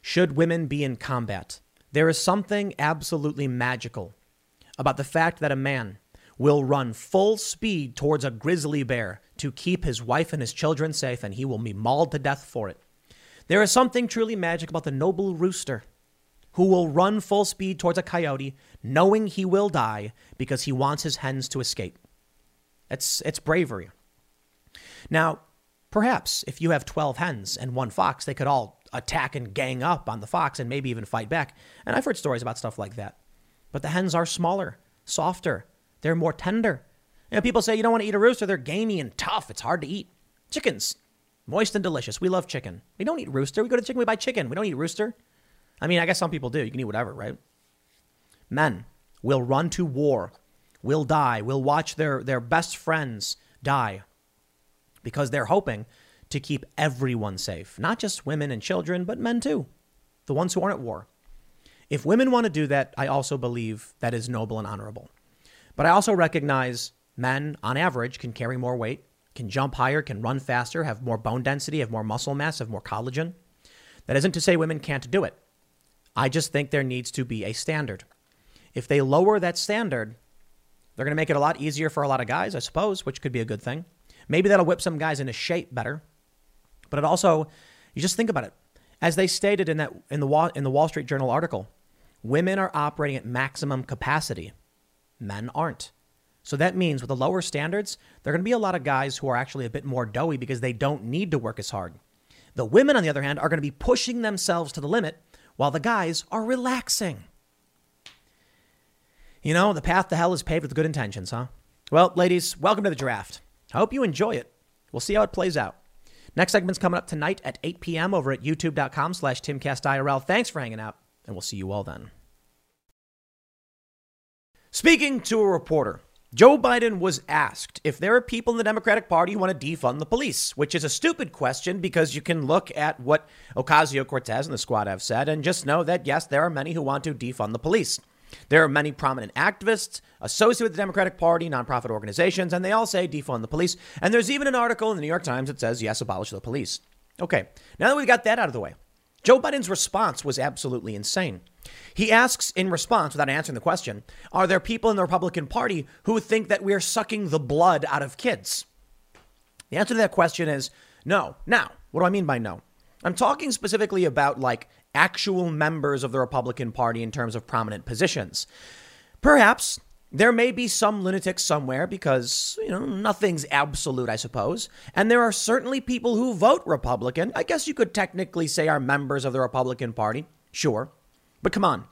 Should women be in combat? There is something absolutely magical about the fact that a man will run full speed towards a grizzly bear to keep his wife and his children safe, and he will be mauled to death for it. There is something truly magic about the noble rooster who will run full speed towards a coyote, knowing he will die because he wants his hens to escape. It's, it's bravery. Now, perhaps if you have 12 hens and one fox, they could all attack and gang up on the fox and maybe even fight back. And I've heard stories about stuff like that. But the hens are smaller, softer, they're more tender. You know, people say you don't want to eat a rooster, they're gamey and tough. It's hard to eat. Chickens, moist and delicious. We love chicken. We don't eat rooster. We go to chicken, we buy chicken. We don't eat rooster. I mean, I guess some people do. You can eat whatever, right? Men will run to war, will die, will watch their, their best friends die because they're hoping to keep everyone safe, not just women and children, but men too. the ones who aren't at war. If women want to do that, I also believe that is noble and honorable. But I also recognize men, on average, can carry more weight, can jump higher, can run faster, have more bone density, have more muscle mass, have more collagen. That isn't to say women can't do it. I just think there needs to be a standard. If they lower that standard, they're going to make it a lot easier for a lot of guys, I suppose, which could be a good thing. Maybe that'll whip some guys into shape better. But it also, you just think about it. As they stated in that in the Wall, in the Wall Street Journal article, women are operating at maximum capacity. Men aren't. So that means with the lower standards, there are going to be a lot of guys who are actually a bit more doughy because they don't need to work as hard. The women, on the other hand, are going to be pushing themselves to the limit while the guys are relaxing. You know, the path to hell is paved with good intentions, huh? Well, ladies, welcome to the draft. I hope you enjoy it. We'll see how it plays out. Next segment's coming up tonight at 8 p.m. over at youtube.com slash timcastirl. Thanks for hanging out, and we'll see you all then. Speaking to a reporter, Joe Biden was asked if there are people in the Democratic Party who want to defund the police, which is a stupid question because you can look at what Ocasio Cortez and the squad have said and just know that, yes, there are many who want to defund the police. There are many prominent activists associated with the Democratic Party, nonprofit organizations, and they all say defund the police. And there's even an article in the New York Times that says, yes, abolish the police. Okay, now that we've got that out of the way, Joe Biden's response was absolutely insane. He asks in response, without answering the question, are there people in the Republican Party who think that we're sucking the blood out of kids? The answer to that question is no. Now, what do I mean by no? I'm talking specifically about like actual members of the Republican Party in terms of prominent positions. Perhaps there may be some lunatics somewhere because, you know, nothing's absolute, I suppose. And there are certainly people who vote Republican. I guess you could technically say are members of the Republican Party. Sure. But come on.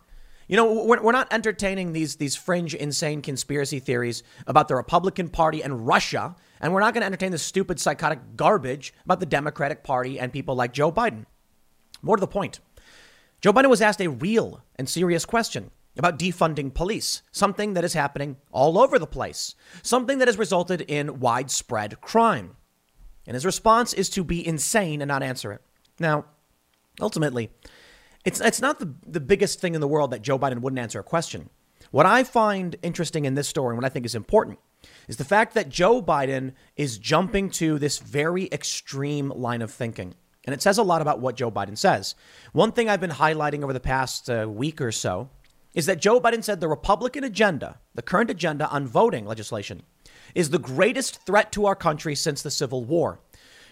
You know, we're, we're not entertaining these, these fringe, insane conspiracy theories about the Republican Party and Russia. And we're not going to entertain this stupid, psychotic garbage about the Democratic Party and people like Joe Biden. More to the point, Joe Biden was asked a real and serious question about defunding police, something that is happening all over the place, something that has resulted in widespread crime. And his response is to be insane and not answer it. Now, ultimately, it's, it's not the, the biggest thing in the world that Joe Biden wouldn't answer a question. What I find interesting in this story and what I think is important is the fact that Joe Biden is jumping to this very extreme line of thinking. And it says a lot about what Joe Biden says. One thing I've been highlighting over the past uh, week or so is that Joe Biden said the Republican agenda, the current agenda on voting legislation, is the greatest threat to our country since the Civil War.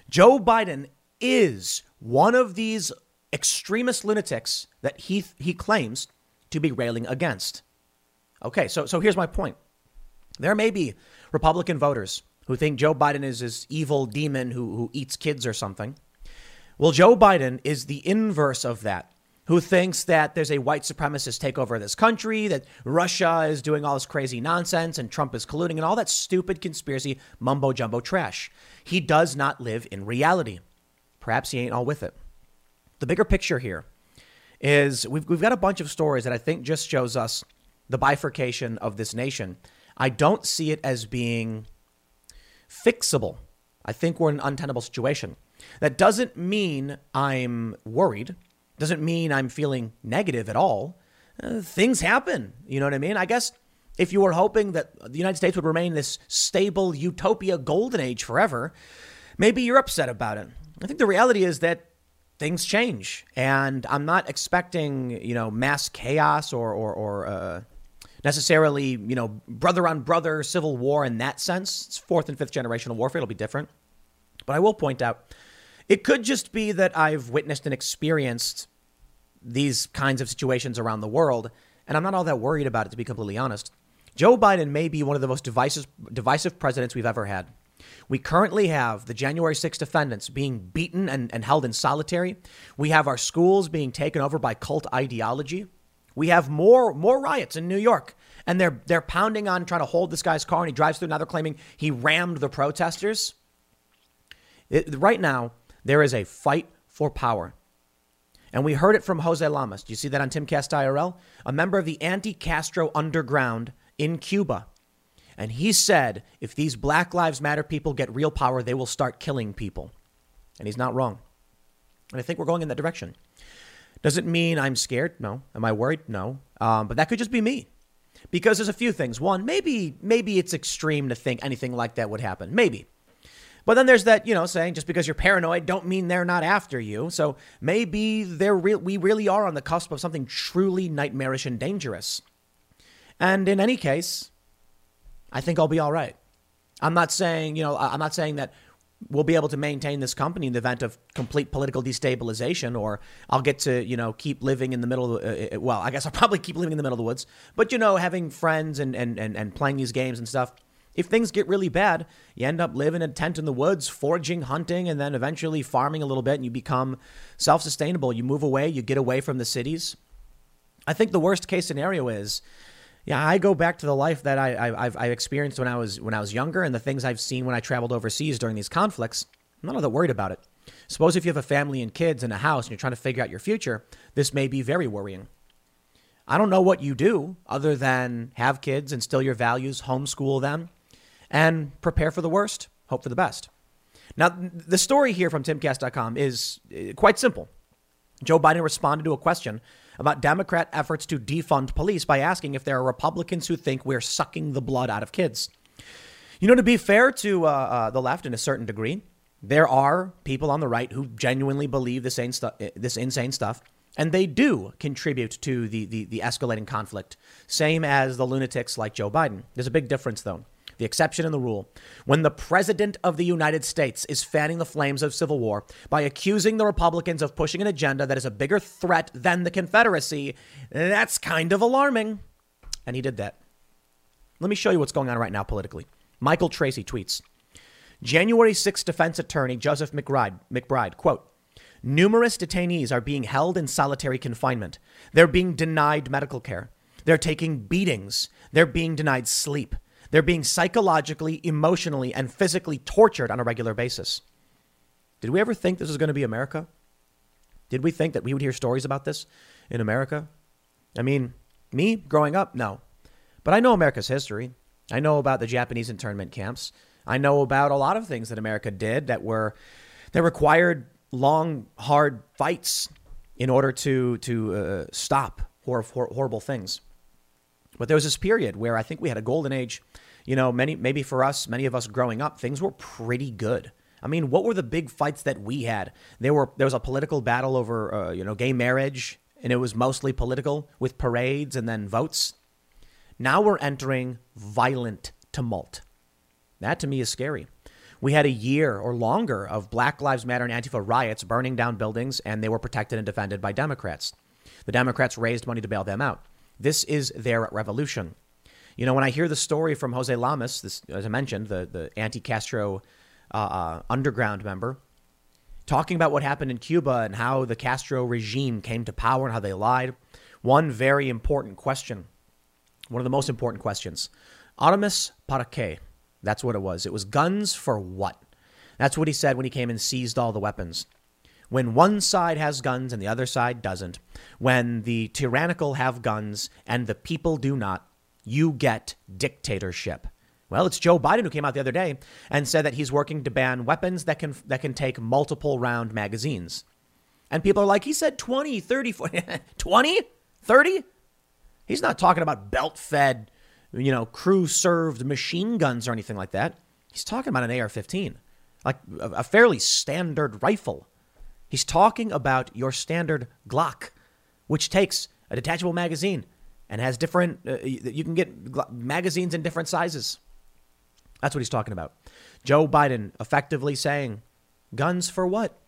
Joe Biden is one of these extremist lunatics that he, he claims to be railing against. Okay, so, so here's my point. There may be Republican voters who think Joe Biden is this evil demon who, who eats kids or something. Well, Joe Biden is the inverse of that, who thinks that there's a white supremacist takeover of this country, that Russia is doing all this crazy nonsense and Trump is colluding and all that stupid conspiracy mumbo jumbo trash. He does not live in reality. Perhaps he ain't all with it. The bigger picture here is we've, we've got a bunch of stories that I think just shows us the bifurcation of this nation. I don't see it as being fixable. I think we're in an untenable situation. That doesn't mean I'm worried. Doesn't mean I'm feeling negative at all. Uh, things happen. You know what I mean? I guess if you were hoping that the United States would remain this stable utopia golden age forever, maybe you're upset about it. I think the reality is that things change, and I'm not expecting you know mass chaos or or, or uh, necessarily you know brother on brother civil war in that sense. It's fourth and fifth generational warfare; it'll be different. But I will point out it could just be that I've witnessed and experienced these kinds of situations around the world, and I'm not all that worried about it, to be completely honest. Joe Biden may be one of the most divisive, divisive presidents we've ever had. We currently have the January 6th defendants being beaten and, and held in solitary. We have our schools being taken over by cult ideology. We have more more riots in New York, and they're they're pounding on trying to hold this guy's car, and he drives through. Now they're claiming he rammed the protesters. It, right now, there is a fight for power. And we heard it from Jose Lamas. Do you see that on Timcast IRL? A member of the anti Castro underground in Cuba. And he said if these Black Lives Matter people get real power, they will start killing people. And he's not wrong. And I think we're going in that direction. Does it mean I'm scared? No. Am I worried? No. Um, but that could just be me. Because there's a few things. One, maybe maybe it's extreme to think anything like that would happen. Maybe. But then there's that, you know, saying just because you're paranoid don't mean they're not after you. So maybe they're re- we really are on the cusp of something truly nightmarish and dangerous. And in any case, I think I'll be all right. I'm not saying, you know, I'm not saying that we'll be able to maintain this company in the event of complete political destabilization, or I'll get to, you know, keep living in the middle of, uh, uh, well, I guess I'll probably keep living in the middle of the woods, but, you know, having friends and, and, and, and playing these games and stuff. If things get really bad, you end up living in a tent in the woods, foraging, hunting, and then eventually farming a little bit, and you become self sustainable. You move away, you get away from the cities. I think the worst case scenario is yeah, I go back to the life that I, I, I've, I experienced when I was when I was younger, and the things I've seen when I traveled overseas during these conflicts. I'm not all that worried about it. Suppose if you have a family and kids and a house and you're trying to figure out your future, this may be very worrying. I don't know what you do other than have kids, instill your values, homeschool them, and prepare for the worst, hope for the best. Now, the story here from timcast.com is uh, quite simple. Joe Biden responded to a question about Democrat efforts to defund police by asking if there are Republicans who think we're sucking the blood out of kids. You know, to be fair to uh, uh, the left in a certain degree, there are people on the right who genuinely believe this, stu- this insane stuff, and they do contribute to the, the, the escalating conflict, same as the lunatics like Joe Biden. There's a big difference, though the exception and the rule. When the President of the United States is fanning the flames of civil war by accusing the Republicans of pushing an agenda that is a bigger threat than the Confederacy, that's kind of alarming. And he did that. Let me show you what's going on right now politically. Michael Tracey tweets January 6th defense attorney Joseph McBride, McBride, quote, Numerous detainees are being held in solitary confinement. They're being denied medical care. They're taking beatings. They're being denied sleep. They're being psychologically, emotionally, and physically tortured on a regular basis. Did we ever think this was going to be America? Did we think that we would hear stories about this in America? I mean, me growing up, no. But I know America's history. I know about the Japanese internment camps. I know about a lot of things that America did that were that required long, hard fights in order to to uh, stop hor- hor- horrible things. But there was this period where I think we had a golden age you know, many maybe for us, many of us growing up, things were pretty good. I mean, what were the big fights that we had? There were there was a political battle over uh, you know gay marriage, and it was mostly political with parades and then votes. Now we're entering violent tumult. That to me is scary. We had a year or longer of Black Lives Matter and Antifa riots burning down buildings, and they were protected and defended by Democrats. The Democrats raised money to bail them out. This is their revolution. You know, when I hear the story from Jose Lamas, this, as I mentioned, the, the anti Castro uh, uh, underground member, talking about what happened in Cuba and how the Castro regime came to power and how they lied, one very important question, one of the most important questions Armas para qué? That's what it was. It was guns for what? That's what he said when he came and seized all the weapons. When one side has guns and the other side doesn't, when the tyrannical have guns and the people do not, you get dictatorship. Well, it's Joe Biden who came out the other day and said that he's working to ban weapons that can that can take multiple round magazines. And people are like, he said 20, 30, 40, 20, 30? He's not talking about belt fed, you know, crew served machine guns or anything like that. He's talking about an AR 15, like a fairly standard rifle. He's talking about your standard Glock, which takes a detachable magazine, and has different, uh, you can get magazines in different sizes. That's what he's talking about. Joe Biden effectively saying, guns for what?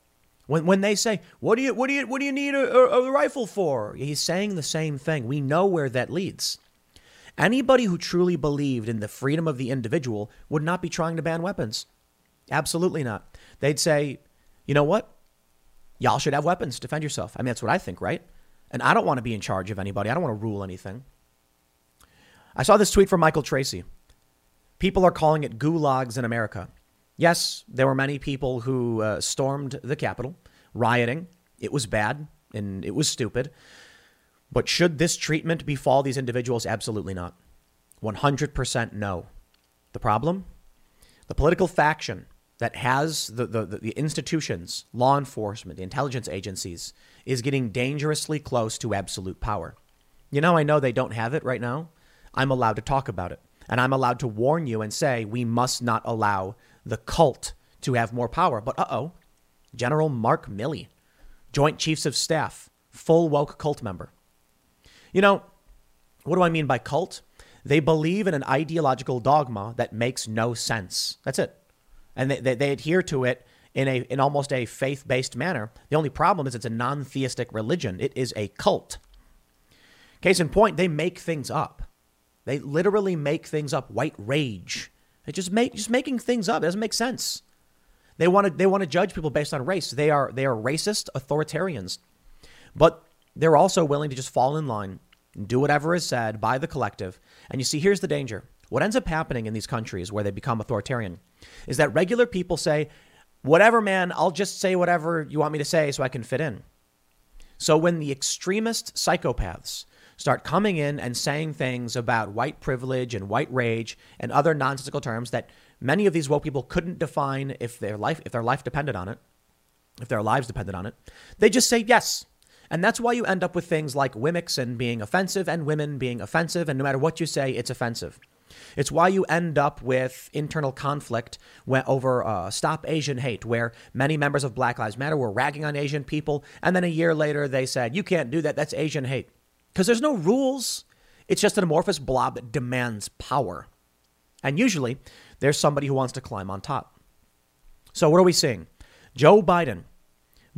When, when they say, what do you, what do you, what do you need a, a, a rifle for? He's saying the same thing. We know where that leads. Anybody who truly believed in the freedom of the individual would not be trying to ban weapons. Absolutely not. They'd say, you know what? Y'all should have weapons. Defend yourself. I mean, that's what I think, right? And I don't want to be in charge of anybody. I don't want to rule anything. I saw this tweet from Michael Tracey. People are calling it gulags in America. Yes, there were many people who uh, stormed the Capitol, rioting. It was bad and it was stupid. But should this treatment befall these individuals? Absolutely not. 100% no. The problem? The political faction that has the, the, the institutions, law enforcement, the intelligence agencies, is getting dangerously close to absolute power. You know, I know they don't have it right now. I'm allowed to talk about it. And I'm allowed to warn you and say we must not allow the cult to have more power. But uh oh, General Mark Milley, Joint Chiefs of Staff, full woke cult member. You know, what do I mean by cult? They believe in an ideological dogma that makes no sense. That's it. And they, they, they adhere to it in, a, in almost a faith based manner. The only problem is it's a non theistic religion, it is a cult. Case in point, they make things up. They literally make things up. White rage. They just make just making things up. It doesn't make sense. They want to they want to judge people based on race. They are they are racist authoritarians. But they're also willing to just fall in line and do whatever is said by the collective. And you see, here's the danger. What ends up happening in these countries where they become authoritarian is that regular people say, whatever, man, I'll just say whatever you want me to say so I can fit in. So when the extremist psychopaths start coming in and saying things about white privilege and white rage and other nonsensical terms that many of these woke people couldn't define if their life if their life depended on it, if their lives depended on it. They just say yes. And that's why you end up with things like Wimixon being offensive and women being offensive, and no matter what you say, it's offensive. It's why you end up with internal conflict over uh, Stop Asian Hate, where many members of Black Lives Matter were ragging on Asian people, and then a year later they said, You can't do that, that's Asian hate. Because there's no rules. It's just an amorphous blob that demands power. And usually, there's somebody who wants to climb on top. So, what are we seeing? Joe Biden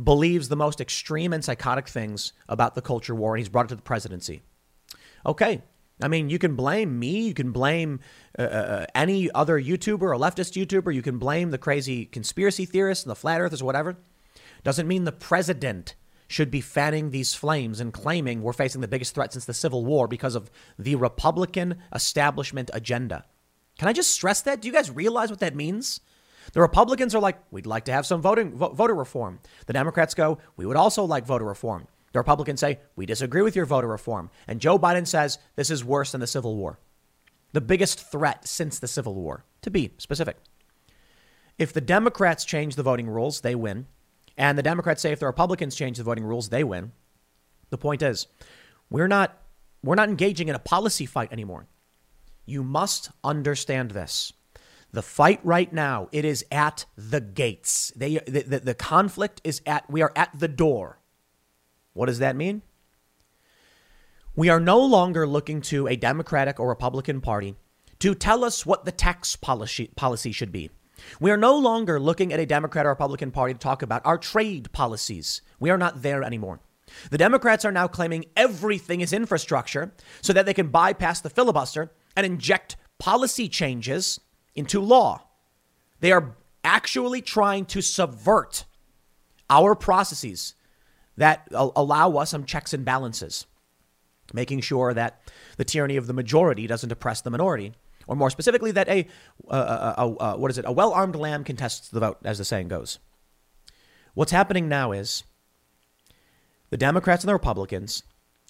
believes the most extreme and psychotic things about the culture war, and he's brought it to the presidency. Okay. I mean, you can blame me. You can blame uh, uh, uh any other YouTuber or leftist YouTuber. You can blame the crazy conspiracy theorists and the flat earthers or whatever. Doesn't mean the president should be fanning these flames and claiming we're facing the biggest threat since the Civil War because of the Republican establishment agenda. Can I just stress that? Do you guys realize what that means? The Republicans are like, we'd like to have some voting, voter reform. The Democrats go, we would also like voter reform. The Republicans say, we disagree with your voter reform. And Joe Biden says, this is worse than the Civil War. The biggest threat since the Civil War, to be specific. If the Democrats change the voting rules, they win. And the Democrats say if the Republicans change the voting rules, they win. The point is, we're not we're not engaging in a policy fight anymore. You must understand this. The fight right now, it is at the gates. They, the, the, the conflict is at, we are at the door. What does that mean? We are no longer looking to a Democratic or Republican Party to tell us what the tax policy, policy should be. We are no longer looking at a Democrat or Republican Party to talk about our trade policies. We are not there anymore. The Democrats are now claiming everything is infrastructure so that they can bypass the filibuster and inject policy changes into law. They are actually trying to subvert our processes that allow us some checks and balances, making sure that the tyranny of the majority doesn't oppress the minority or more specifically, that a, uh, a, a, a what is it? A well-armed lamb contests the vote, as the saying goes. What's happening now is the Democrats and the Republicans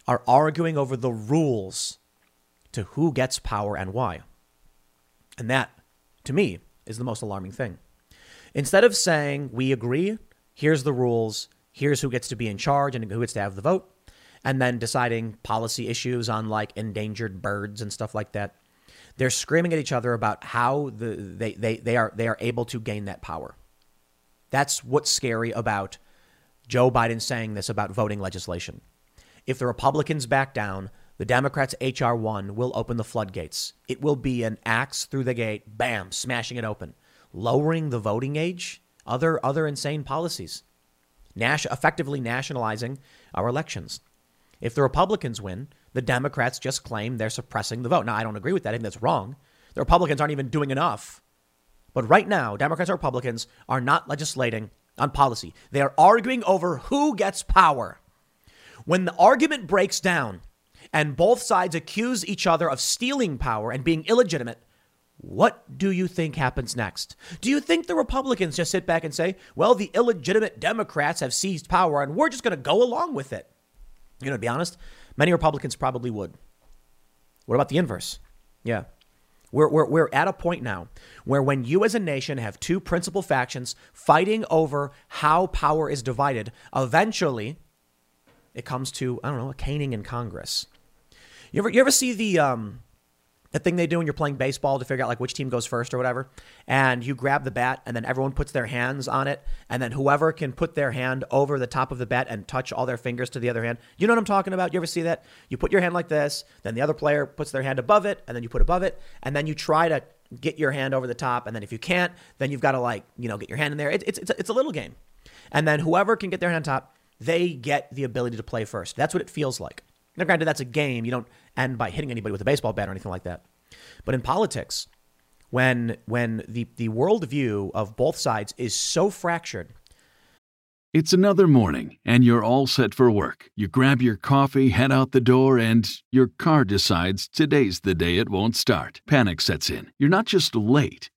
are arguing over the rules to who gets power and why. And that, to me, is the most alarming thing. Instead of saying, we agree, here's the rules, here's who gets to be in charge and who gets to have the vote, and then deciding policy issues on like endangered birds and stuff like that, they're screaming at each other about how the, they, they, they, are, they are able to gain that power. That's what's scary about Joe Biden saying this about voting legislation. If the Republicans back down, the Democrats' H.R. 1 will open the floodgates. It will be an axe through the gate, bam, smashing it open, lowering the voting age, other, other insane policies, Nas- effectively nationalizing our elections. If the Republicans win, the Democrats just claim they're suppressing the vote. Now, I don't agree with that. I think that's wrong. The Republicans aren't even doing enough. But right now, Democrats and Republicans are not legislating on policy. They are arguing over who gets power. When the argument breaks down and both sides accuse each other of stealing power and being illegitimate, what do you think happens next? Do you think the Republicans just sit back and say, well, the illegitimate Democrats have seized power and we're just going to go along with it? You know, to be honest, Many Republicans probably would. What about the inverse? Yeah. We're, we're, we're at a point now where when you as a nation have two principal factions fighting over how power is divided, eventually it comes to, I don't know, a caning in Congress. You ever, you ever see the, um, the thing they do when you're playing baseball to figure out like which team goes first or whatever, and you grab the bat and then everyone puts their hands on it, and then whoever can put their hand over the top of the bat and touch all their fingers to the other hand. You know what I'm talking about? You ever see that? You put your hand like this, then the other player puts their hand above it, and then you put above it, and then you try to get your hand over the top, and then if you can't, then you've got to like you know get your hand in there. It, it's it's a, it's a little game, and then whoever can get their hand on top, they get the ability to play first. That's what it feels like. Now, granted, that's a game. You don't end by hitting anybody with a baseball bat or anything like that. But in politics, when when the, the worldview of both sides is so fractured. It's another morning, and you're all set for work. You grab your coffee, head out the door, and your car decides today's the day it won't start. Panic sets in. You're not just late,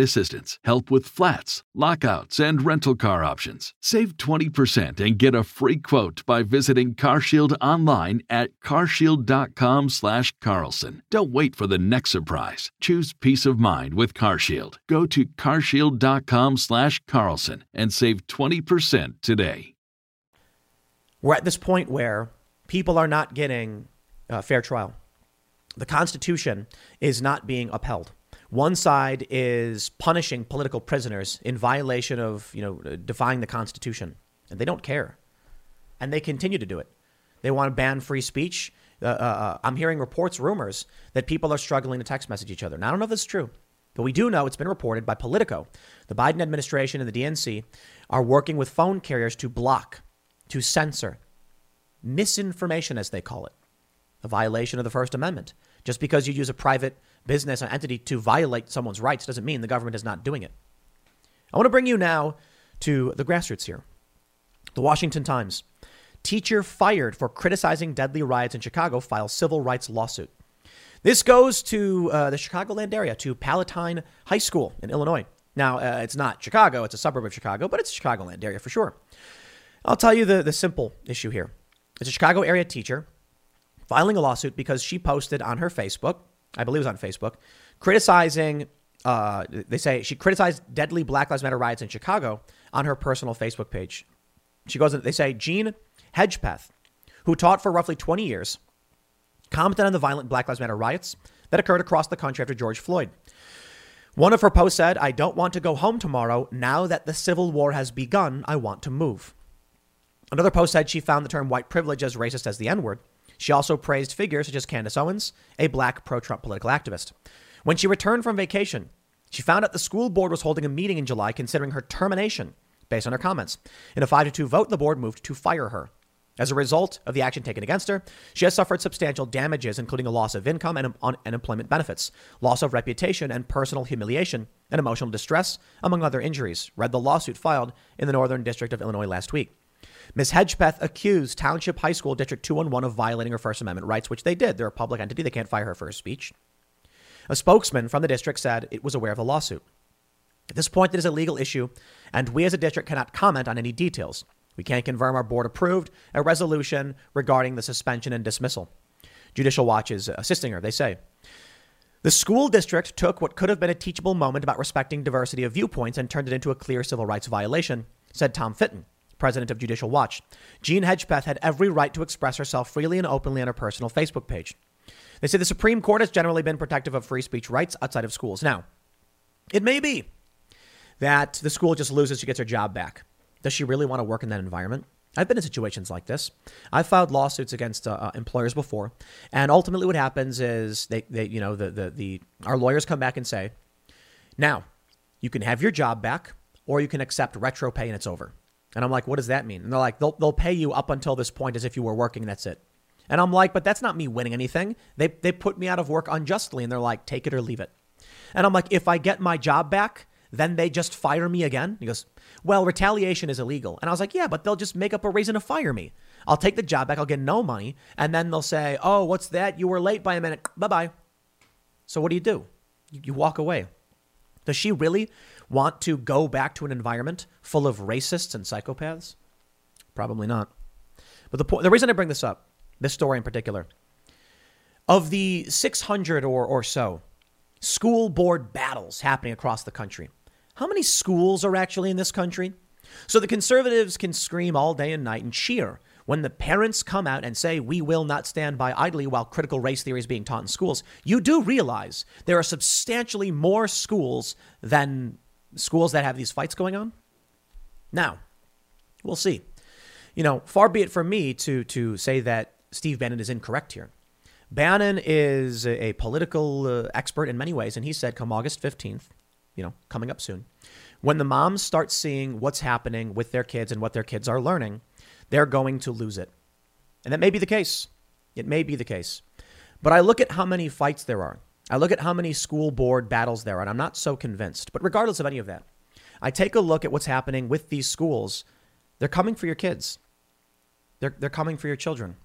assistance, help with flats, lockouts, and rental car options. Save 20% and get a free quote by visiting CarShield online at carshield.com/carlson. Don't wait for the next surprise. Choose peace of mind with CarShield. Go to carshield.com/carlson and save 20% today. We're at this point where people are not getting a fair trial. The Constitution is not being upheld. One side is punishing political prisoners in violation of, you know, defying the Constitution, and they don't care and they continue to do it. They want to ban free speech. Uh, uh, uh, I'm hearing reports, rumors that people are struggling to text message each other. Now, I don't know if this is true, but we do know it's been reported by Politico. The Biden administration and the DNC are working with phone carriers to block, to censor misinformation, as they call it, a violation of the First Amendment. Just because you use a private business or entity to violate someone's rights doesn't mean the government is not doing it. I want to bring you now to the grassroots here. The Washington Times Teacher fired for criticizing deadly riots in Chicago files civil rights lawsuit. This goes to uh, the Chicagoland area, to Palatine High School in Illinois. Now, uh, it's not Chicago, it's a suburb of Chicago, but it's Chicagoland area for sure. I'll tell you the, the simple issue here. It's a Chicago area teacher filing a lawsuit because she posted on her Facebook, I believe it was on Facebook, criticizing, uh, they say she criticized deadly Black Lives Matter riots in Chicago on her personal Facebook page. She goes, they say, Jean Hedgepeth, who taught for roughly 20 years, commented on the violent Black Lives Matter riots that occurred across the country after George Floyd. One of her posts said, I don't want to go home tomorrow. Now that the Civil War has begun, I want to move. Another post said she found the term white privilege as racist as the N word. She also praised figures such as Candace Owens, a black pro Trump political activist. When she returned from vacation, she found out the school board was holding a meeting in July considering her termination based on her comments. In a 5 to 2 vote, the board moved to fire her. As a result of the action taken against her, she has suffered substantial damages, including a loss of income and unemployment benefits, loss of reputation and personal humiliation, and emotional distress, among other injuries, read the lawsuit filed in the Northern District of Illinois last week. Ms. Hedgepeth accused Township High School District 211 of violating her First Amendment rights, which they did. They're a public entity. They can't fire her for her speech. A spokesman from the district said it was aware of the lawsuit. At this point, it is a legal issue, and we as a district cannot comment on any details. We can't confirm our board approved a resolution regarding the suspension and dismissal. Judicial Watch is assisting her, they say. The school district took what could have been a teachable moment about respecting diversity of viewpoints and turned it into a clear civil rights violation, said Tom Fitton, president of Judicial Watch. Jean Hedgepeth had every right to express herself freely and openly on her personal Facebook page. They say the Supreme Court has generally been protective of free speech rights outside of schools. Now, it may be that the school just loses, she gets her job back. Does she really want to work in that environment? I've been in situations like this. I've filed lawsuits against uh, uh, employers before, and ultimately, what happens is they, they, you know, the, the, the, our lawyers come back and say, now you can have your job back, or you can accept retro pay and it's over. And I'm like, what does that mean? And they're like, they'll, they'll pay you up until this point as if you were working. That's it. And I'm like, but that's not me winning anything. They, they put me out of work unjustly, and they're like, take it or leave it. And I'm like, if I get my job back, then they just fire me again? He goes, well, retaliation is illegal. And I was like, yeah, but they'll just make up a reason to fire me. I'll take the job back, I'll get no money, and then they'll say, oh, what's that? You were late by a minute. Bye bye. So what do you do? You walk away. Does she really want to go back to an environment full of racists and psychopaths? Probably not. But the, po- the reason I bring this up, this story in particular, of the 600 or, or so school board battles happening across the country, how many schools are actually in this country? So the conservatives can scream all day and night and cheer when the parents come out and say, we will not stand by idly while critical race theory is being taught in schools, you do realize there are substantially more schools than schools that have these fights going on. Now, we'll see. You know, far be it from me to, to say that Steve Bannon is incorrect here. Bannon is a, political uh, expert in many ways, and he said come August 15th, you know, coming up soon, when the moms start seeing what's happening with their kids and what their kids are learning, they're going to lose it. And that may be the case. It may be the case. But I look at how many fights there are. I look at how many school board battles there are, and I'm not so convinced. But regardless of any of that, I take a look at what's happening with these schools. They're coming for your kids. They're, they're coming for your children.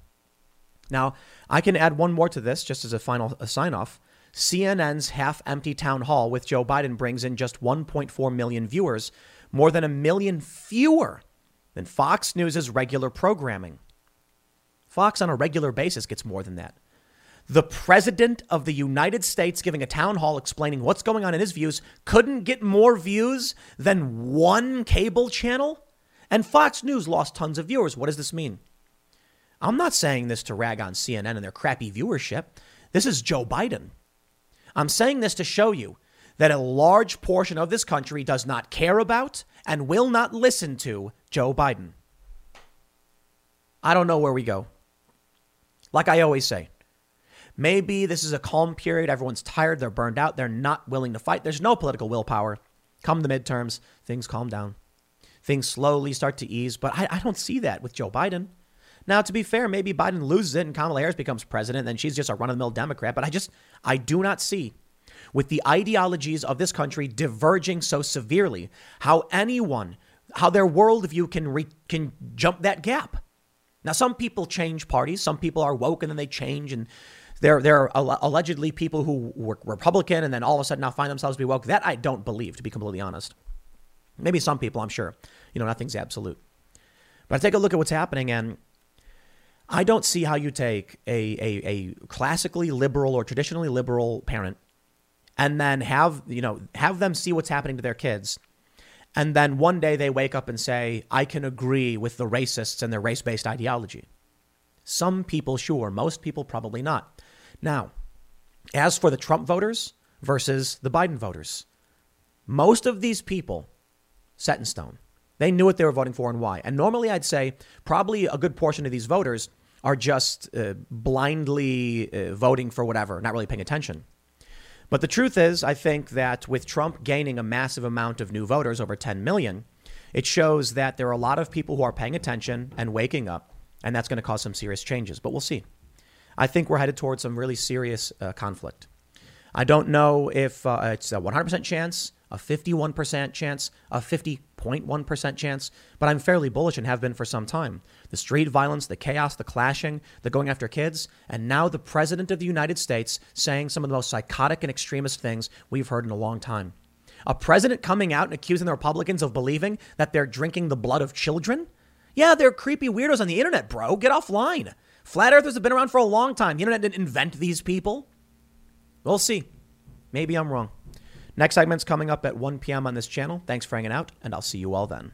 Now, I can add one more to this just as a final sign off. CNN's half empty town hall with Joe Biden brings in just 1.4 million viewers, more than a million fewer than Fox News' regular programming. Fox on a regular basis gets more than that. The President of the United States giving a town hall explaining what's going on in his views couldn't get more views than one cable channel? And Fox News lost tons of viewers. What does this mean? I'm not saying this to rag on CNN and their crappy viewership. This is Joe Biden. I'm saying this to show you that a large portion of this country does not care about and will not listen to Joe Biden. I don't know where we go. Like I always say, maybe this is a calm period. Everyone's tired. They're burned out. They're not willing to fight. There's no political willpower. Come the midterms, things calm down. Things slowly start to ease. But I, I don't see that with Joe Biden. Now, to be fair, maybe Biden loses it and Kamala Harris becomes president, then she's just a run of the mill Democrat. But I just, I do not see with the ideologies of this country diverging so severely, how anyone, how their worldview can re, can jump that gap. Now, some people change parties. Some people are woke and then they change, and there there are allegedly people who were Republican and then all of a sudden now find themselves to be woke. That I don't believe, to be completely honest. Maybe some people, I'm sure. You know, nothing's absolute. But I take a look at what's happening, and I don't see how you take a, a, a classically liberal or traditionally liberal parent and then have you know have them see what's happening to their kids and then one day they wake up and say i can agree with the racists and their race-based ideology some people sure most people probably not now as for the trump voters versus the biden voters most of these people set in stone they knew what they were voting for and why and normally i'd say probably a good portion of these voters are just uh, blindly uh, voting for whatever not really paying attention but the truth is, I think that with Trump gaining a massive amount of new voters, over 10 million, it shows that there are a lot of people who are paying attention and waking up, and that's going to cause some serious changes. But we'll see. I think we're headed towards some really serious uh, conflict. I don't know if uh, it's a 100% chance a 51% chance, a 50.1% chance, but I'm fairly bullish and have been for some time. The street violence, the chaos, the clashing, the going after kids, and now the President of the United States saying some of the most psychotic and extremist things we've heard in a long time. A president coming out and accusing the Republicans of believing that they're drinking the blood of children? Yeah, they're creepy weirdos on the internet, bro. Get offline. Flat earthers have been around for a long time. The internet didn't invent these people. We'll see. Maybe I'm wrong. Next segment's coming up at 1 p.m. on this channel. Thanks for hanging out, and I'll see you all then.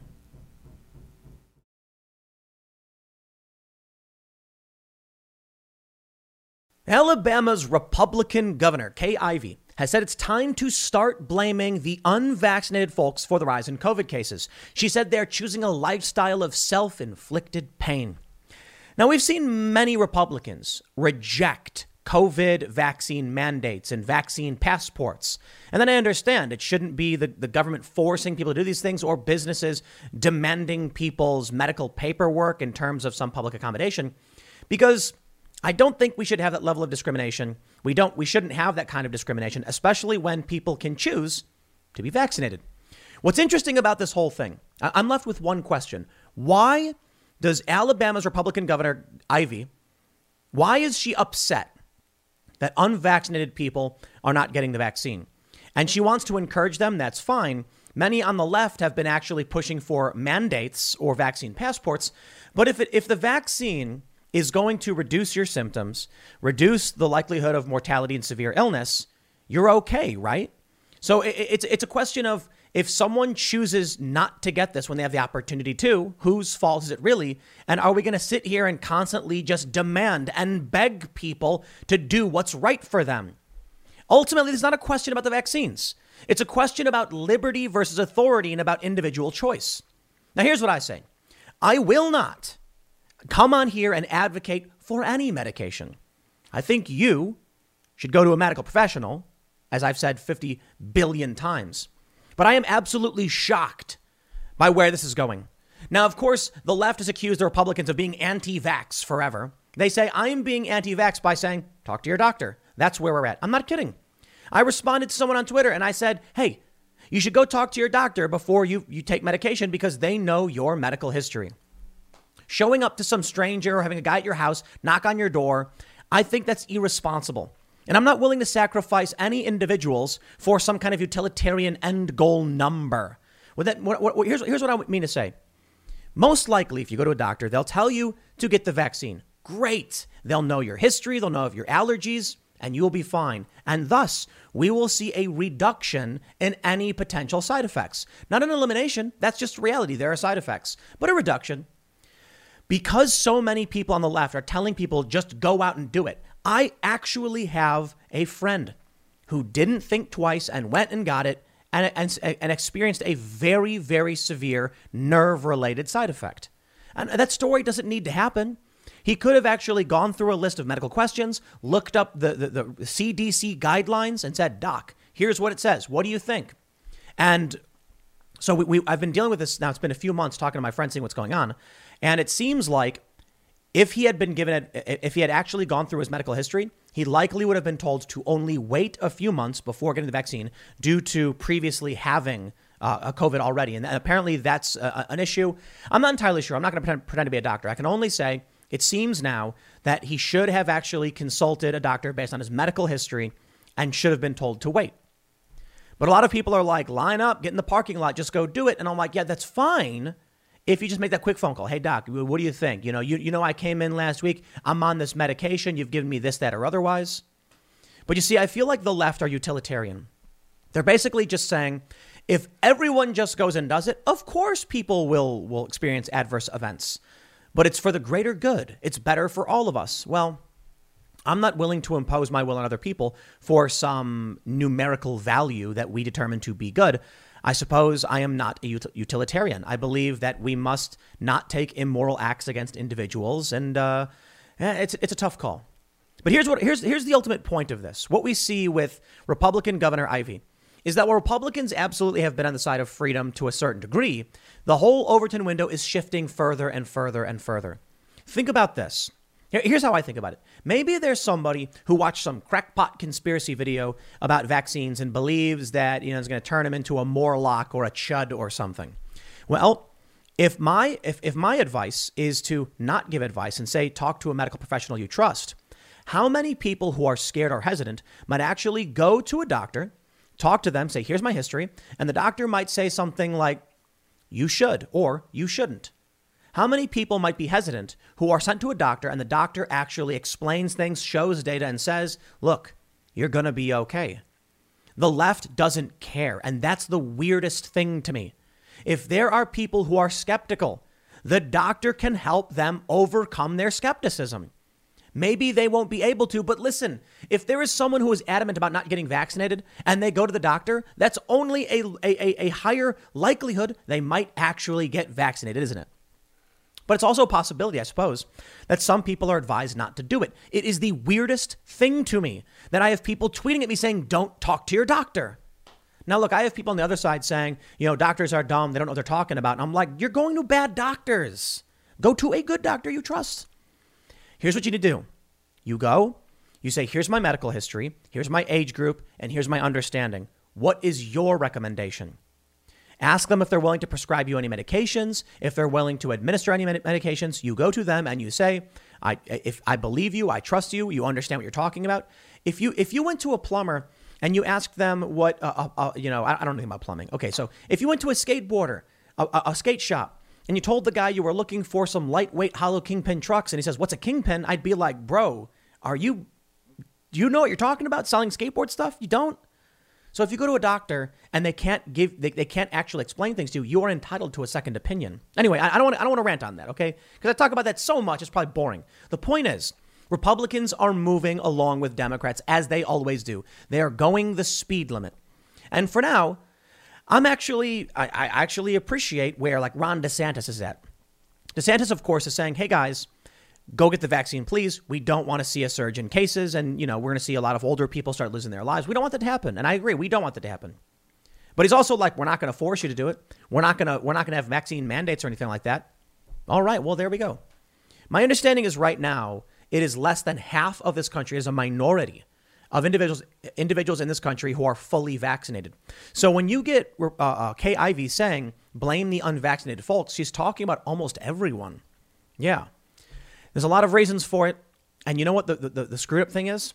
Alabama's Republican governor, Kay Ivey, has said it's time to start blaming the unvaccinated folks for the rise in COVID cases. She said they're choosing a lifestyle of self inflicted pain. Now, we've seen many Republicans reject COVID vaccine mandates and vaccine passports. And then I understand it shouldn't be the, the government forcing people to do these things or businesses demanding people's medical paperwork in terms of some public accommodation, because I don't think we should have that level of discrimination. We don't we shouldn't have that kind of discrimination, especially when people can choose to be vaccinated. What's interesting about this whole thing, I'm left with one question. Why does Alabama's Republican Governor Ivey, why is she upset that unvaccinated people are not getting the vaccine? And she wants to encourage them, that's fine. Many on the left have been actually pushing for mandates or vaccine passports. But if, it, if the vaccine is going to reduce your symptoms, reduce the likelihood of mortality and severe illness, you're okay, right? So it, it's, it's a question of if someone chooses not to get this when they have the opportunity to, whose fault is it really? And are we going to sit here and constantly just demand and beg people to do what's right for them? Ultimately, it's not a question about the vaccines. It's a question about liberty versus authority and about individual choice. Now, here's what I say I will not come on here and advocate for any medication. I think you should go to a medical professional, as I've said 50 billion times. But I am absolutely shocked by where this is going. Now, of course, the left has accused the Republicans of being anti vax forever. They say, I'm being anti vax by saying, talk to your doctor. That's where we're at. I'm not kidding. I responded to someone on Twitter and I said, hey, you should go talk to your doctor before you, you take medication because they know your medical history. Showing up to some stranger or having a guy at your house knock on your door, I think that's irresponsible. And I'm not willing to sacrifice any individuals for some kind of utilitarian end goal number. With that, what, what, here's, here's what I mean to say. Most likely, if you go to a doctor, they'll tell you to get the vaccine. Great. They'll know your history, they'll know of your allergies, and you'll be fine. And thus, we will see a reduction in any potential side effects. Not an elimination, that's just reality. There are side effects, but a reduction. Because so many people on the left are telling people just go out and do it, I actually have a friend who didn't think twice and went and got it and, and, and experienced a very, very severe nerve related side effect. And that story doesn't need to happen. He could have actually gone through a list of medical questions, looked up the, the, the CDC guidelines, and said, Doc, here's what it says. What do you think? And so we, we, I've been dealing with this now. It's been a few months talking to my friends, seeing what's going on. And it seems like if he had been given, if he had actually gone through his medical history, he likely would have been told to only wait a few months before getting the vaccine due to previously having uh, a COVID already. And apparently that's a, an issue. I'm not entirely sure. I'm not going to pretend to be a doctor. I can only say it seems now that he should have actually consulted a doctor based on his medical history and should have been told to wait. But a lot of people are like, line up, get in the parking lot, just go do it. And I'm like, yeah, that's fine if you just make that quick phone call, hey doc, what do you think? You know, you, you know, I came in last week. I'm on this medication. You've given me this, that, or otherwise. But you see, I feel like the left are utilitarian. They're basically just saying, if everyone just goes and does it, of course people will will experience adverse events. But it's for the greater good. It's better for all of us. Well, I'm not willing to impose my will on other people for some numerical value that we determine to be good. I suppose I am not a utilitarian. I believe that we must not take immoral acts against individuals, and uh, eh, it's it's a tough call. But here's what here's here's the ultimate point of this. What we see with Republican Governor Ivey is that while Republicans absolutely have been on the side of freedom to a certain degree, the whole Overton window is shifting further and further and further. Think about this. Here's how I think about it. Maybe there's somebody who watched some crackpot conspiracy video about vaccines and believes that you know it's going to turn him into a Morlock or a Chud or something. Well, if my if, if my advice is to not give advice and say talk to a medical professional you trust, how many people who are scared or hesitant might actually go to a doctor, talk to them, say here's my history, and the doctor might say something like you should or you shouldn't. How many people might be hesitant who are sent to a doctor and the doctor actually explains things, shows data, and says, look, you're going to be okay? The left doesn't care. And that's the weirdest thing to me. If there are people who are skeptical, the doctor can help them overcome their skepticism. Maybe they won't be able to, but listen, if there is someone who is adamant about not getting vaccinated and they go to the doctor, that's only a, a, a higher likelihood they might actually get vaccinated, isn't it? But it's also a possibility, I suppose, that some people are advised not to do it. It is the weirdest thing to me that I have people tweeting at me saying, don't talk to your doctor. Now, look, I have people on the other side saying, you know, doctors are dumb. They don't know what they're talking about. And I'm like, you're going to bad doctors. Go to a good doctor you trust. Here's what you need to do You go, you say, here's my medical history, here's my age group, and here's my understanding. What is your recommendation? Ask them if they're willing to prescribe you any medications. If they're willing to administer any med- medications, you go to them and you say, I, if I believe you, I trust you, you understand what you're talking about. If you, if you went to a plumber and you asked them what, uh, uh, uh, you know, I, I, don't know about plumbing. Okay, so if you went to a skateboarder, a, a, a skate shop, and you told the guy you were looking for some lightweight hollow kingpin trucks, and he says, What's a kingpin? I'd be like, Bro, are you, do you know what you're talking about? Selling skateboard stuff? You don't? So if you go to a doctor and they can't give, they, they can't actually explain things to you, you are entitled to a second opinion. Anyway, I, I don't want, I don't want to rant on that, okay? Because I talk about that so much, it's probably boring. The point is, Republicans are moving along with Democrats as they always do. They are going the speed limit. And for now, I'm actually, I, I actually appreciate where like Ron DeSantis is at. DeSantis, of course, is saying, hey guys, go get the vaccine, please. We don't want to see a surge in cases. And, you know, we're going to see a lot of older people start losing their lives. We don't want that to happen. And I agree, we don't want that to happen. But he's also like, we're not going to force you to do it. We're not going to, we're not going to have vaccine mandates or anything like that. All right, well, there we go. My understanding is right now, it is less than half of this country is a minority of individuals individuals in this country who are fully vaccinated. So when you get uh, uh, Ivey saying blame the unvaccinated folks, she's talking about almost everyone. Yeah, there's a lot of reasons for it. And you know what the, the, the screwed up thing is?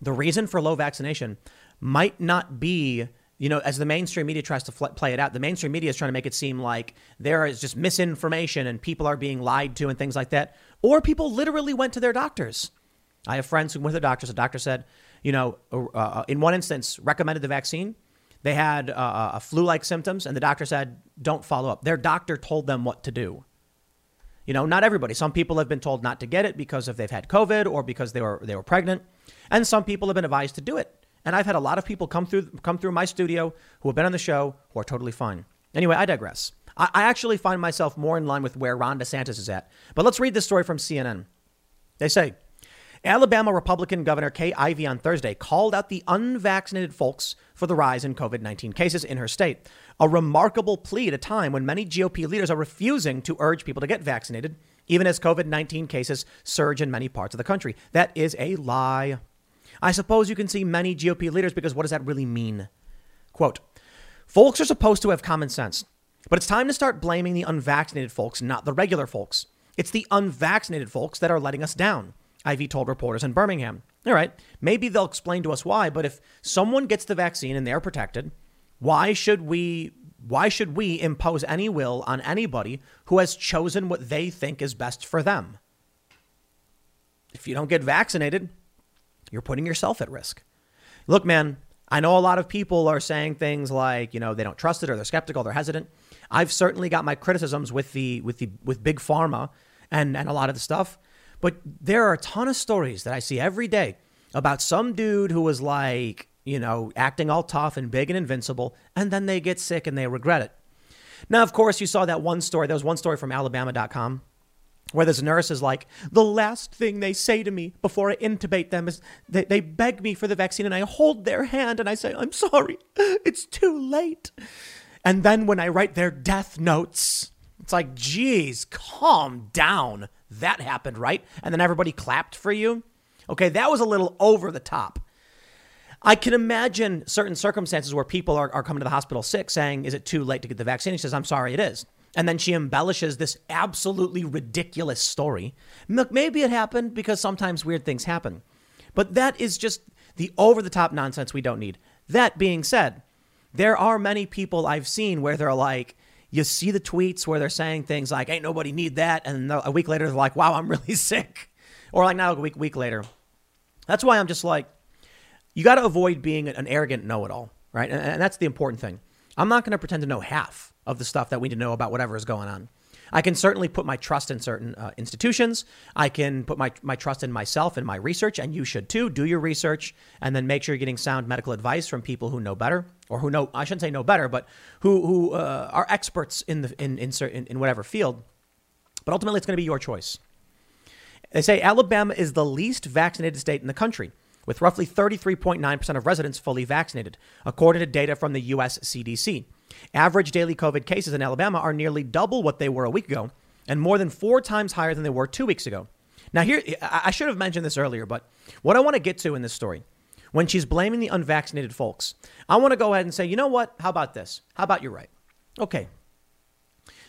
The reason for low vaccination might not be, you know, as the mainstream media tries to fl- play it out, the mainstream media is trying to make it seem like there is just misinformation and people are being lied to and things like that. Or people literally went to their doctors. I have friends who went to the doctors. The doctor said, you know, uh, uh in one instance, recommended the vaccine. They had uh, uh flu like symptoms, and the doctor said, don't follow up. Their doctor told them what to do. You know, not everybody. Some people have been told not to get it because if they've had COVID or because they were they were pregnant, and some people have been advised to do it. And I've had a lot of people come through come through my studio who have been on the show who are totally fine. Anyway, I digress. I, I actually find myself more in line with where Ron DeSantis is at. But let's read this story from CNN. They say Alabama Republican Governor Kay Ivey on Thursday called out the unvaccinated folks for the rise in COVID 19 cases in her state. A remarkable plea at a time when many GOP leaders are refusing to urge people to get vaccinated, even as COVID 19 cases surge in many parts of the country. That is a lie. I suppose you can see many GOP leaders because what does that really mean? Quote Folks are supposed to have common sense, but it's time to start blaming the unvaccinated folks, not the regular folks. It's the unvaccinated folks that are letting us down. Ivey told reporters in Birmingham. All right, maybe they'll explain to us why, but if someone gets the vaccine and they're protected, why should we why should we impose any will on anybody who has chosen what they think is best for them? If you don't get vaccinated, you're putting yourself at risk. Look, man, I know a lot of people are saying things like, you know, they don't trust it or they're skeptical, they're hesitant. I've certainly got my criticisms with the with the with big pharma and and a lot of the stuff. But there are a ton of stories that I see every day about some dude who was like, you know, acting all tough and big and invincible, and then they get sick and they regret it. Now, of course, you saw that one story. There was one story from Alabama.com where this nurse is like, the last thing they say to me before I intubate them is they, they beg me for the vaccine, and I hold their hand and I say, I'm sorry, it's too late. And then when I write their death notes, it's like, geez, calm down that happened, right? And then everybody clapped for you. Okay, that was a little over the top. I can imagine certain circumstances where people are, are coming to the hospital sick saying, Is it too late to get the vaccine? He says, I'm sorry, it is. And then she embellishes this absolutely ridiculous story. Maybe it happened because sometimes weird things happen. But that is just the over the top nonsense we don't need. That being said, there are many people I've seen where they're like, you see the tweets where they're saying things like, ain't nobody need that. And a week later, they're like, wow, I'm really sick. Or like now, a week, week later. That's why I'm just like, you got to avoid being an arrogant know it all, right? And, and that's the important thing. I'm not going to pretend to know half of the stuff that we need to know about whatever is going on. I can certainly put my trust in certain uh, institutions. I can put my, my trust in myself and my research, and you should too. Do your research and then make sure you're getting sound medical advice from people who know better, or who know, I shouldn't say know better, but who, who uh, are experts in, the, in, in, certain, in whatever field. But ultimately, it's going to be your choice. They say Alabama is the least vaccinated state in the country, with roughly 33.9% of residents fully vaccinated, according to data from the US CDC. Average daily COVID cases in Alabama are nearly double what they were a week ago and more than four times higher than they were two weeks ago. Now, here, I should have mentioned this earlier, but what I want to get to in this story, when she's blaming the unvaccinated folks, I want to go ahead and say, you know what? How about this? How about you're right? Okay.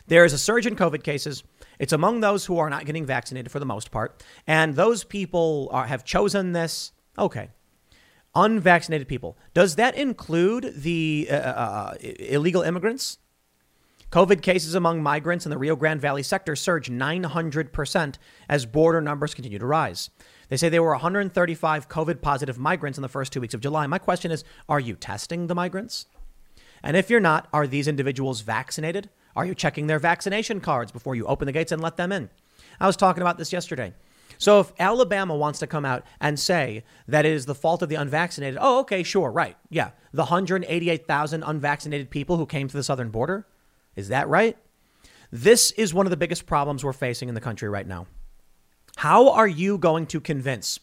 There is a surge in COVID cases. It's among those who are not getting vaccinated for the most part. And those people are, have chosen this. Okay. Unvaccinated people. Does that include the uh, uh, uh illegal immigrants? COVID cases among migrants in the Rio Grande Valley sector surged 900% as border numbers continue to rise. They say there were 135 COVID positive migrants in the first two weeks of July. My question is are you testing the migrants? And if you're not, are these individuals vaccinated? Are you checking their vaccination cards before you open the gates and let them in? I was talking about this yesterday. So if Alabama wants to come out and say that it is the fault of the unvaccinated, oh, okay, sure, right. Yeah. The 188,000 unvaccinated people who came to the southern border, is that right? This is one of the biggest problems we're facing in the country right now. How are you going to convince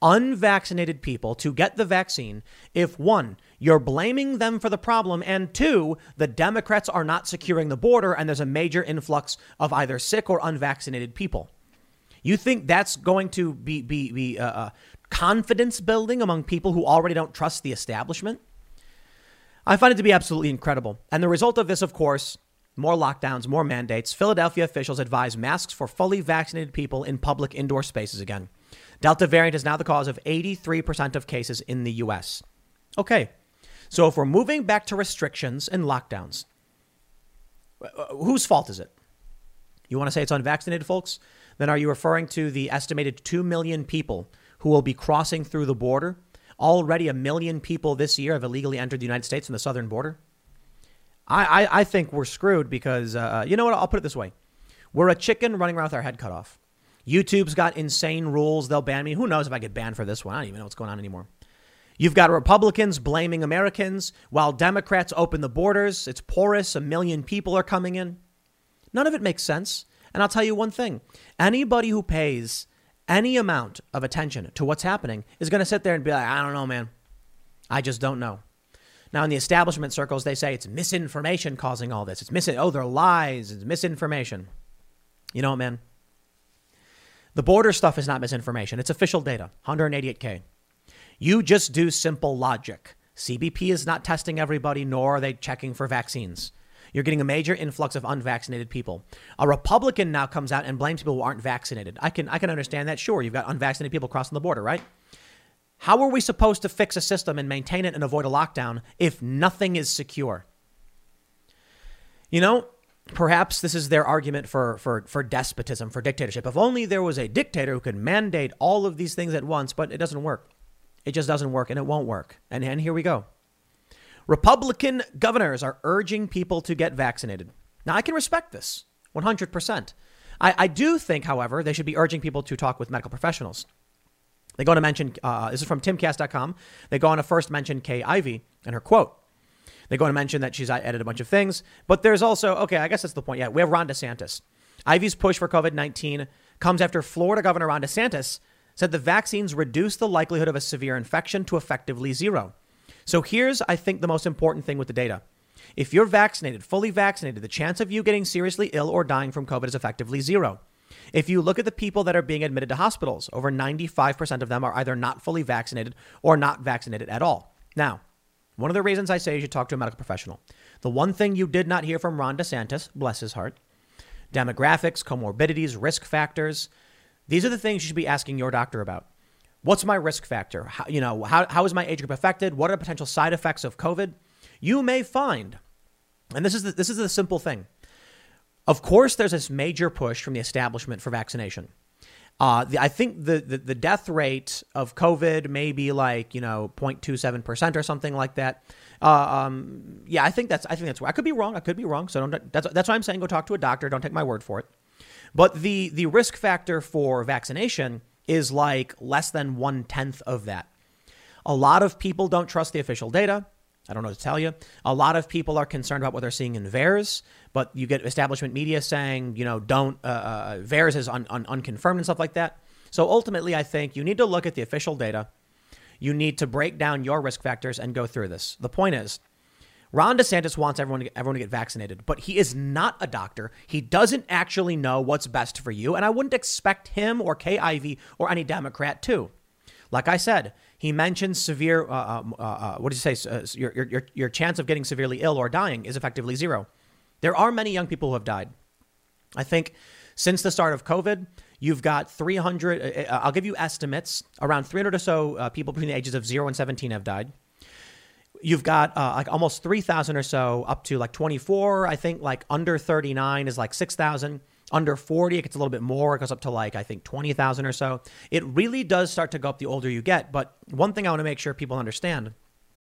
unvaccinated people to get the vaccine if one, you're blaming them for the problem, and two, the Democrats are not securing the border and there's a major influx of either sick or unvaccinated people? You think that's going to be, be, be uh, uh, confidence building among people who already don't trust the establishment? I find it to be absolutely incredible. And the result of this, of course, more lockdowns, more mandates. Philadelphia officials advise masks for fully vaccinated people in public indoor spaces again. Delta variant is now the cause of 83% of cases in the US. Okay, so if we're moving back to restrictions and lockdowns, uh, whose fault is it? You want to say it's unvaccinated folks? Then are you referring to the estimated 2 million people who will be crossing through the border? Already a million people this year have illegally entered the United States from the southern border. I, I, I think we're screwed because, uh, uh, you know what? I'll put it this way we're a chicken running around with our head cut off. YouTube's got insane rules. They'll ban me. Who knows if I get banned for this one? I don't even know what's going on anymore. You've got Republicans blaming Americans while Democrats open the borders. It's porous. A million people are coming in. None of it makes sense. And I'll tell you one thing anybody who pays any amount of attention to what's happening is going to sit there and be like, I don't know, man. I just don't know. Now, in the establishment circles, they say it's misinformation causing all this. It's mis- oh, they're lies. It's misinformation. You know what, man? The border stuff is not misinformation. It's official data, 188K. You just do simple logic. CBP is not testing everybody, nor are they checking for vaccines. You're getting a major influx of unvaccinated people. A Republican now comes out and blames people who aren't vaccinated. I can I can understand that. Sure, you've got unvaccinated people crossing the border, right? How are we supposed to fix a system and maintain it and avoid a lockdown if nothing is secure? You know, perhaps this is their argument for, for, for despotism, for dictatorship. If only there was a dictator who could mandate all of these things at once, but it doesn't work. It just doesn't work and it won't work. And, and here we go. Republican governors are urging people to get vaccinated. Now, I can respect this 100%. I, I do think, however, they should be urging people to talk with medical professionals. They go on to mention, uh, this is from timcast.com. They go on to first mention Kay Ivey and her quote. They go on to mention that she's edited a bunch of things, but there's also, okay, I guess that's the point. Yeah, we have Ron DeSantis. Ivey's push for COVID 19 comes after Florida Governor Ron DeSantis said the vaccines reduce the likelihood of a severe infection to effectively zero. So here's, I think, the most important thing with the data. If you're vaccinated, fully vaccinated, the chance of you getting seriously ill or dying from COVID is effectively zero. If you look at the people that are being admitted to hospitals, over 95% of them are either not fully vaccinated or not vaccinated at all. Now, one of the reasons I say you should talk to a medical professional. The one thing you did not hear from Ron DeSantis, bless his heart, demographics, comorbidities, risk factors. These are the things you should be asking your doctor about. What's my risk factor? How, you know, how, how is my age group affected? What are the potential side effects of COVID? You may find, and this is the, this is the simple thing. Of course, there's this major push from the establishment for vaccination. Uh, the, I think the, the, the death rate of COVID may be like you know 0.27 percent or something like that. Uh, um, yeah, I think that's I think that's I could be wrong. I could be wrong. So don't, that's that's why I'm saying go talk to a doctor. Don't take my word for it. But the the risk factor for vaccination is like less than one tenth of that. A lot of people don't trust the official data. I don't know to tell you. A lot of people are concerned about what they're seeing in VAERS, but you get establishment media saying, you know, don't, uh, uh, VAERS is un, un, unconfirmed and stuff like that. So ultimately, I think you need to look at the official data. You need to break down your risk factors and go through this. The point is, Ron DeSantis wants everyone to, get, everyone to get vaccinated, but he is not a doctor. He doesn't actually know what's best for you, and I wouldn't expect him or Ivey or any Democrat to. Like I said, he mentions severe. Uh, um, uh, uh, what did you say? Uh, your, your your chance of getting severely ill or dying is effectively zero. There are many young people who have died. I think since the start of COVID, you've got 300. Uh, uh, I'll give you estimates. Around 300 or so people between the ages of zero and 17 have died you've got uh, like almost 3,000 or so up to like 24. I think like under 39 is like 6,000. Under 40, it gets a little bit more. It goes up to like, I think 20,000 or so. It really does start to go up the older you get. But one thing I want to make sure people understand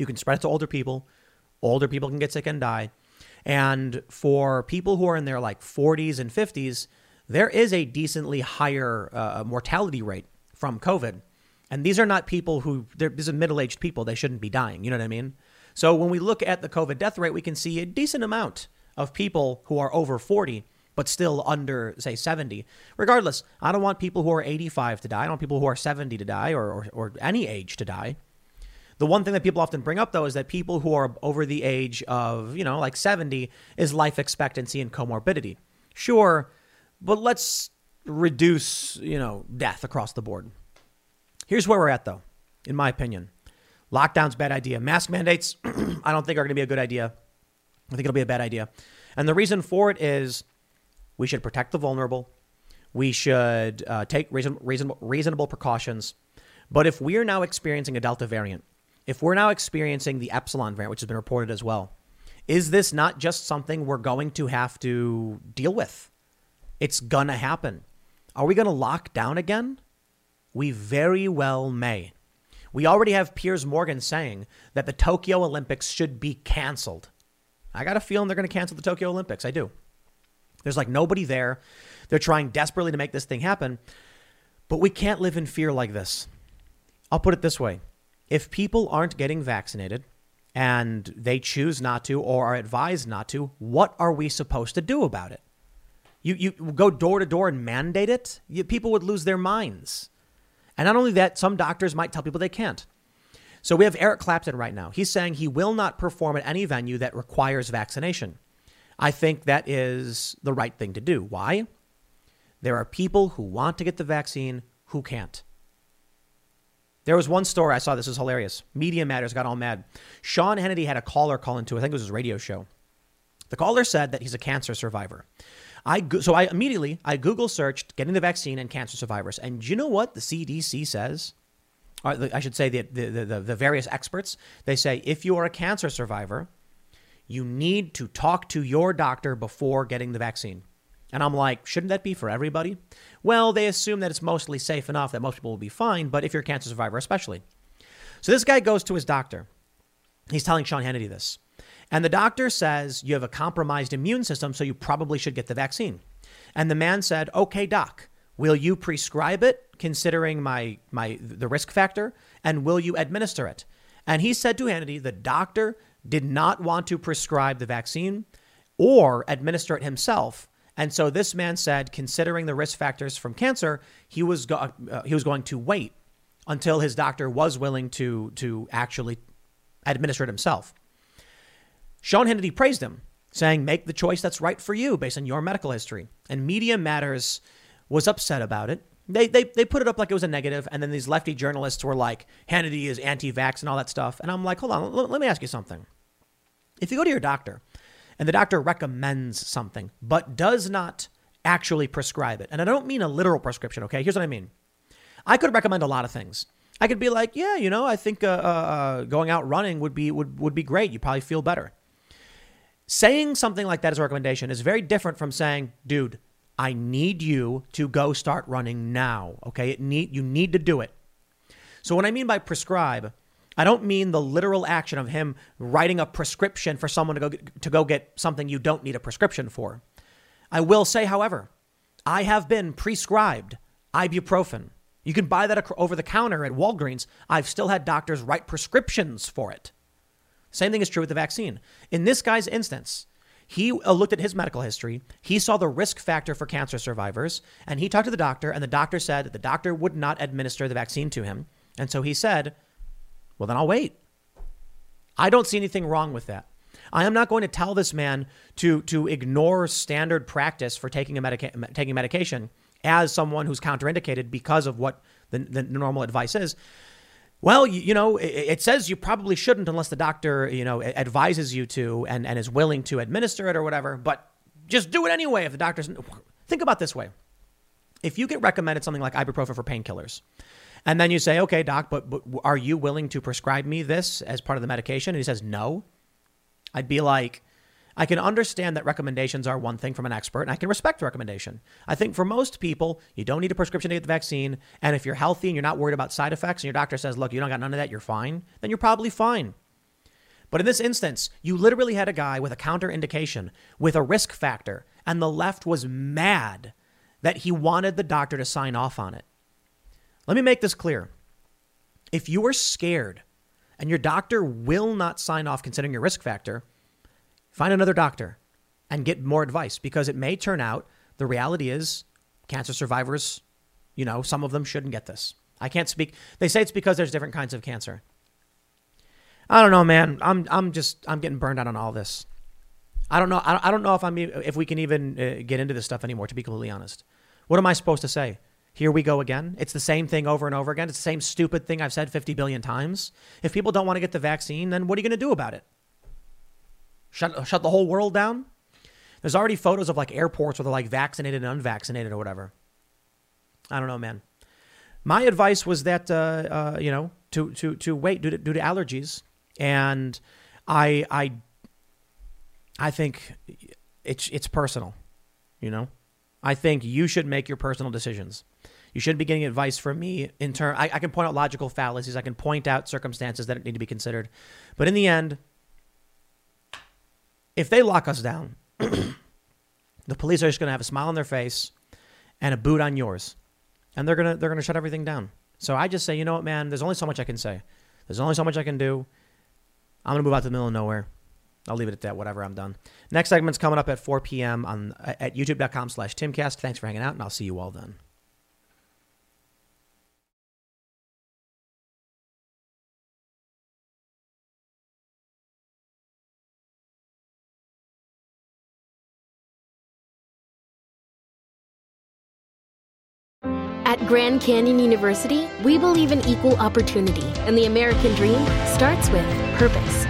You can spread it to older people. Older people can get sick and die. And for people who are in their like 40s and 50s, there is a decently higher uh, mortality rate from COVID. And these are not people who, these are middle aged people. They shouldn't be dying. You know what I mean? So when we look at the COVID death rate, we can see a decent amount of people who are over 40, but still under, say, 70. Regardless, I don't want people who are 85 to die. I don't want people who are 70 to die or, or, or any age to die. The one thing that people often bring up, though, is that people who are over the age of, you know, like 70 is life expectancy and comorbidity. Sure, but let's reduce, you know, death across the board. Here's where we're at, though, in my opinion. Lockdown's bad idea. Mask mandates, I don't think are going to be a good idea. I think it'll be a bad idea. And the reason for it is we should protect the vulnerable. We should uh, take reason, reasonable, reasonable precautions. But if we are now experiencing a Delta variant, if we're now experiencing the epsilon variant, which has been reported as well, is this not just something we're going to have to deal with? It's gonna happen. Are we gonna lock down again? We very well may. We already have Piers Morgan saying that the Tokyo Olympics should be canceled. I got a feeling they're going to cancel the Tokyo Olympics. I do. There's like nobody there. They're trying desperately to make this thing happen. But we can't live in fear like this. I'll put it this way if people aren't getting vaccinated and they choose not to or are advised not to, what are we supposed to do about it? You, you go door to door and mandate it, you, people would lose their minds. And not only that, some doctors might tell people they can't. So we have Eric Clapton right now. He's saying he will not perform at any venue that requires vaccination. I think that is the right thing to do. Why? There are people who want to get the vaccine who can't. There was one story I saw. This was hilarious. Media Matters got all mad. Sean Hannity had a caller call into, I think it was his radio show. The caller said that he's a cancer survivor. I so I immediately I Google searched getting the vaccine and cancer survivors, and you know what the CDC says? I should say the, the the the various experts. They say if you are a cancer survivor, you need to talk to your doctor before getting the vaccine. And I'm like, shouldn't that be for everybody? Well, they assume that it's mostly safe enough that most people will be fine, but if you're a cancer survivor, especially. So this guy goes to his doctor. He's telling Sean Hannity this. And the doctor says, You have a compromised immune system, so you probably should get the vaccine. And the man said, Okay, doc, will you prescribe it considering my, my the risk factor? And will you administer it? And he said to Hannity, the doctor did not want to prescribe the vaccine or administer it himself and so this man said, considering the risk factors from cancer, he was go- uh, he was going to wait until his doctor was willing to to actually administer it himself. Sean Hannity praised him, saying, "Make the choice that's right for you based on your medical history." And Media Matters was upset about it. They, they, they put it up like it was a negative, and then these lefty journalists were like, Hannity is anti vax and all that stuff. And I'm like, hold on, l- let me ask you something. If you go to your doctor and the doctor recommends something, but does not actually prescribe it, and I don't mean a literal prescription, okay? Here's what I mean I could recommend a lot of things. I could be like, yeah, you know, I think uh, uh, uh, going out running would be would would be great. You probably feel better. Saying something like that as a recommendation is very different from saying, dude, I need you to go start running now. Okay, it need you need to do it. So what I mean by prescribe, I don't mean the literal action of him writing a prescription for someone to go get, to go get something you don't need a prescription for. I will say, however, I have been prescribed ibuprofen you can buy that over the counter at Walgreens. I've still had doctors write prescriptions for it. Same thing is true with the vaccine. In this guy's instance, he uh, looked at his medical history. He saw the risk factor for cancer survivors, and he talked to the doctor, and the doctor said that the doctor would not administer the vaccine to him. And so he said, Well, then I'll wait. I don't see anything wrong with that. I am not going to tell this man to, to ignore standard practice for taking, a medica- taking medication as someone who's counterindicated because of what the, the normal advice is. Well, you, you know, it, it, says you probably shouldn't unless the doctor, you know, advises you to and, and is willing to administer it or whatever, but just do it anyway if the doctor's. Think about this way. If you get recommended something like ibuprofen for painkillers, and then you say, okay, doc, but, but are you willing to prescribe me this as part of the medication? And he says, no. I'd be like, I can understand that recommendations are one thing from an expert, and I can respect the recommendation. I think for most people, you don't need a prescription to get the vaccine. And if you're healthy and you're not worried about side effects, and your doctor says, look, you don't got none of that, you're fine, then you're probably fine. But in this instance, you literally had a guy with a counter indication, with a risk factor, and the left was mad that he wanted the doctor to sign off on it. Let me make this clear. If you are scared and your doctor will not sign off considering your risk factor, Find another doctor and get more advice because it may turn out the reality is cancer survivors, you know, some of them shouldn't get this. I can't speak. They say it's because there's different kinds of cancer. I don't know, man. I'm I'm just I'm getting burned out on all this. I don't know. I don't know if I'm if we can even uh, get into this stuff anymore. To be completely honest, what am I supposed to say? Here we go again. It's the same thing over and over again. It's the same stupid thing I've said 50 billion times. If people don't want to get the vaccine, then what are you going to do about it? Shut, shut the whole world down? There's already photos of like airports where they're like vaccinated and unvaccinated or whatever. I don't know, man. My advice was that, uh, uh, you know, to, to, to wait due to, due to allergies. And I, I, I think it's, it's personal, you know? I think you should make your personal decisions. You shouldn't be getting advice from me in turn. I, I can point out logical fallacies. I can point out circumstances that need to be considered. But in the end, if they lock us down, the police are just going to have a smile on their face and a boot on yours, and they're gonna they're gonna shut everything down. So I just say, you know what, man? There's only so much I can say. There's only so much I can do. I'm gonna move out to the middle of nowhere. I'll leave it at that. Whatever. I'm done. Next segment's coming up at 4 p.m. on at YouTube.com/slash Timcast. Thanks for hanging out, and I'll see you all then. At Grand Canyon University, we believe in equal opportunity, and the American dream starts with purpose.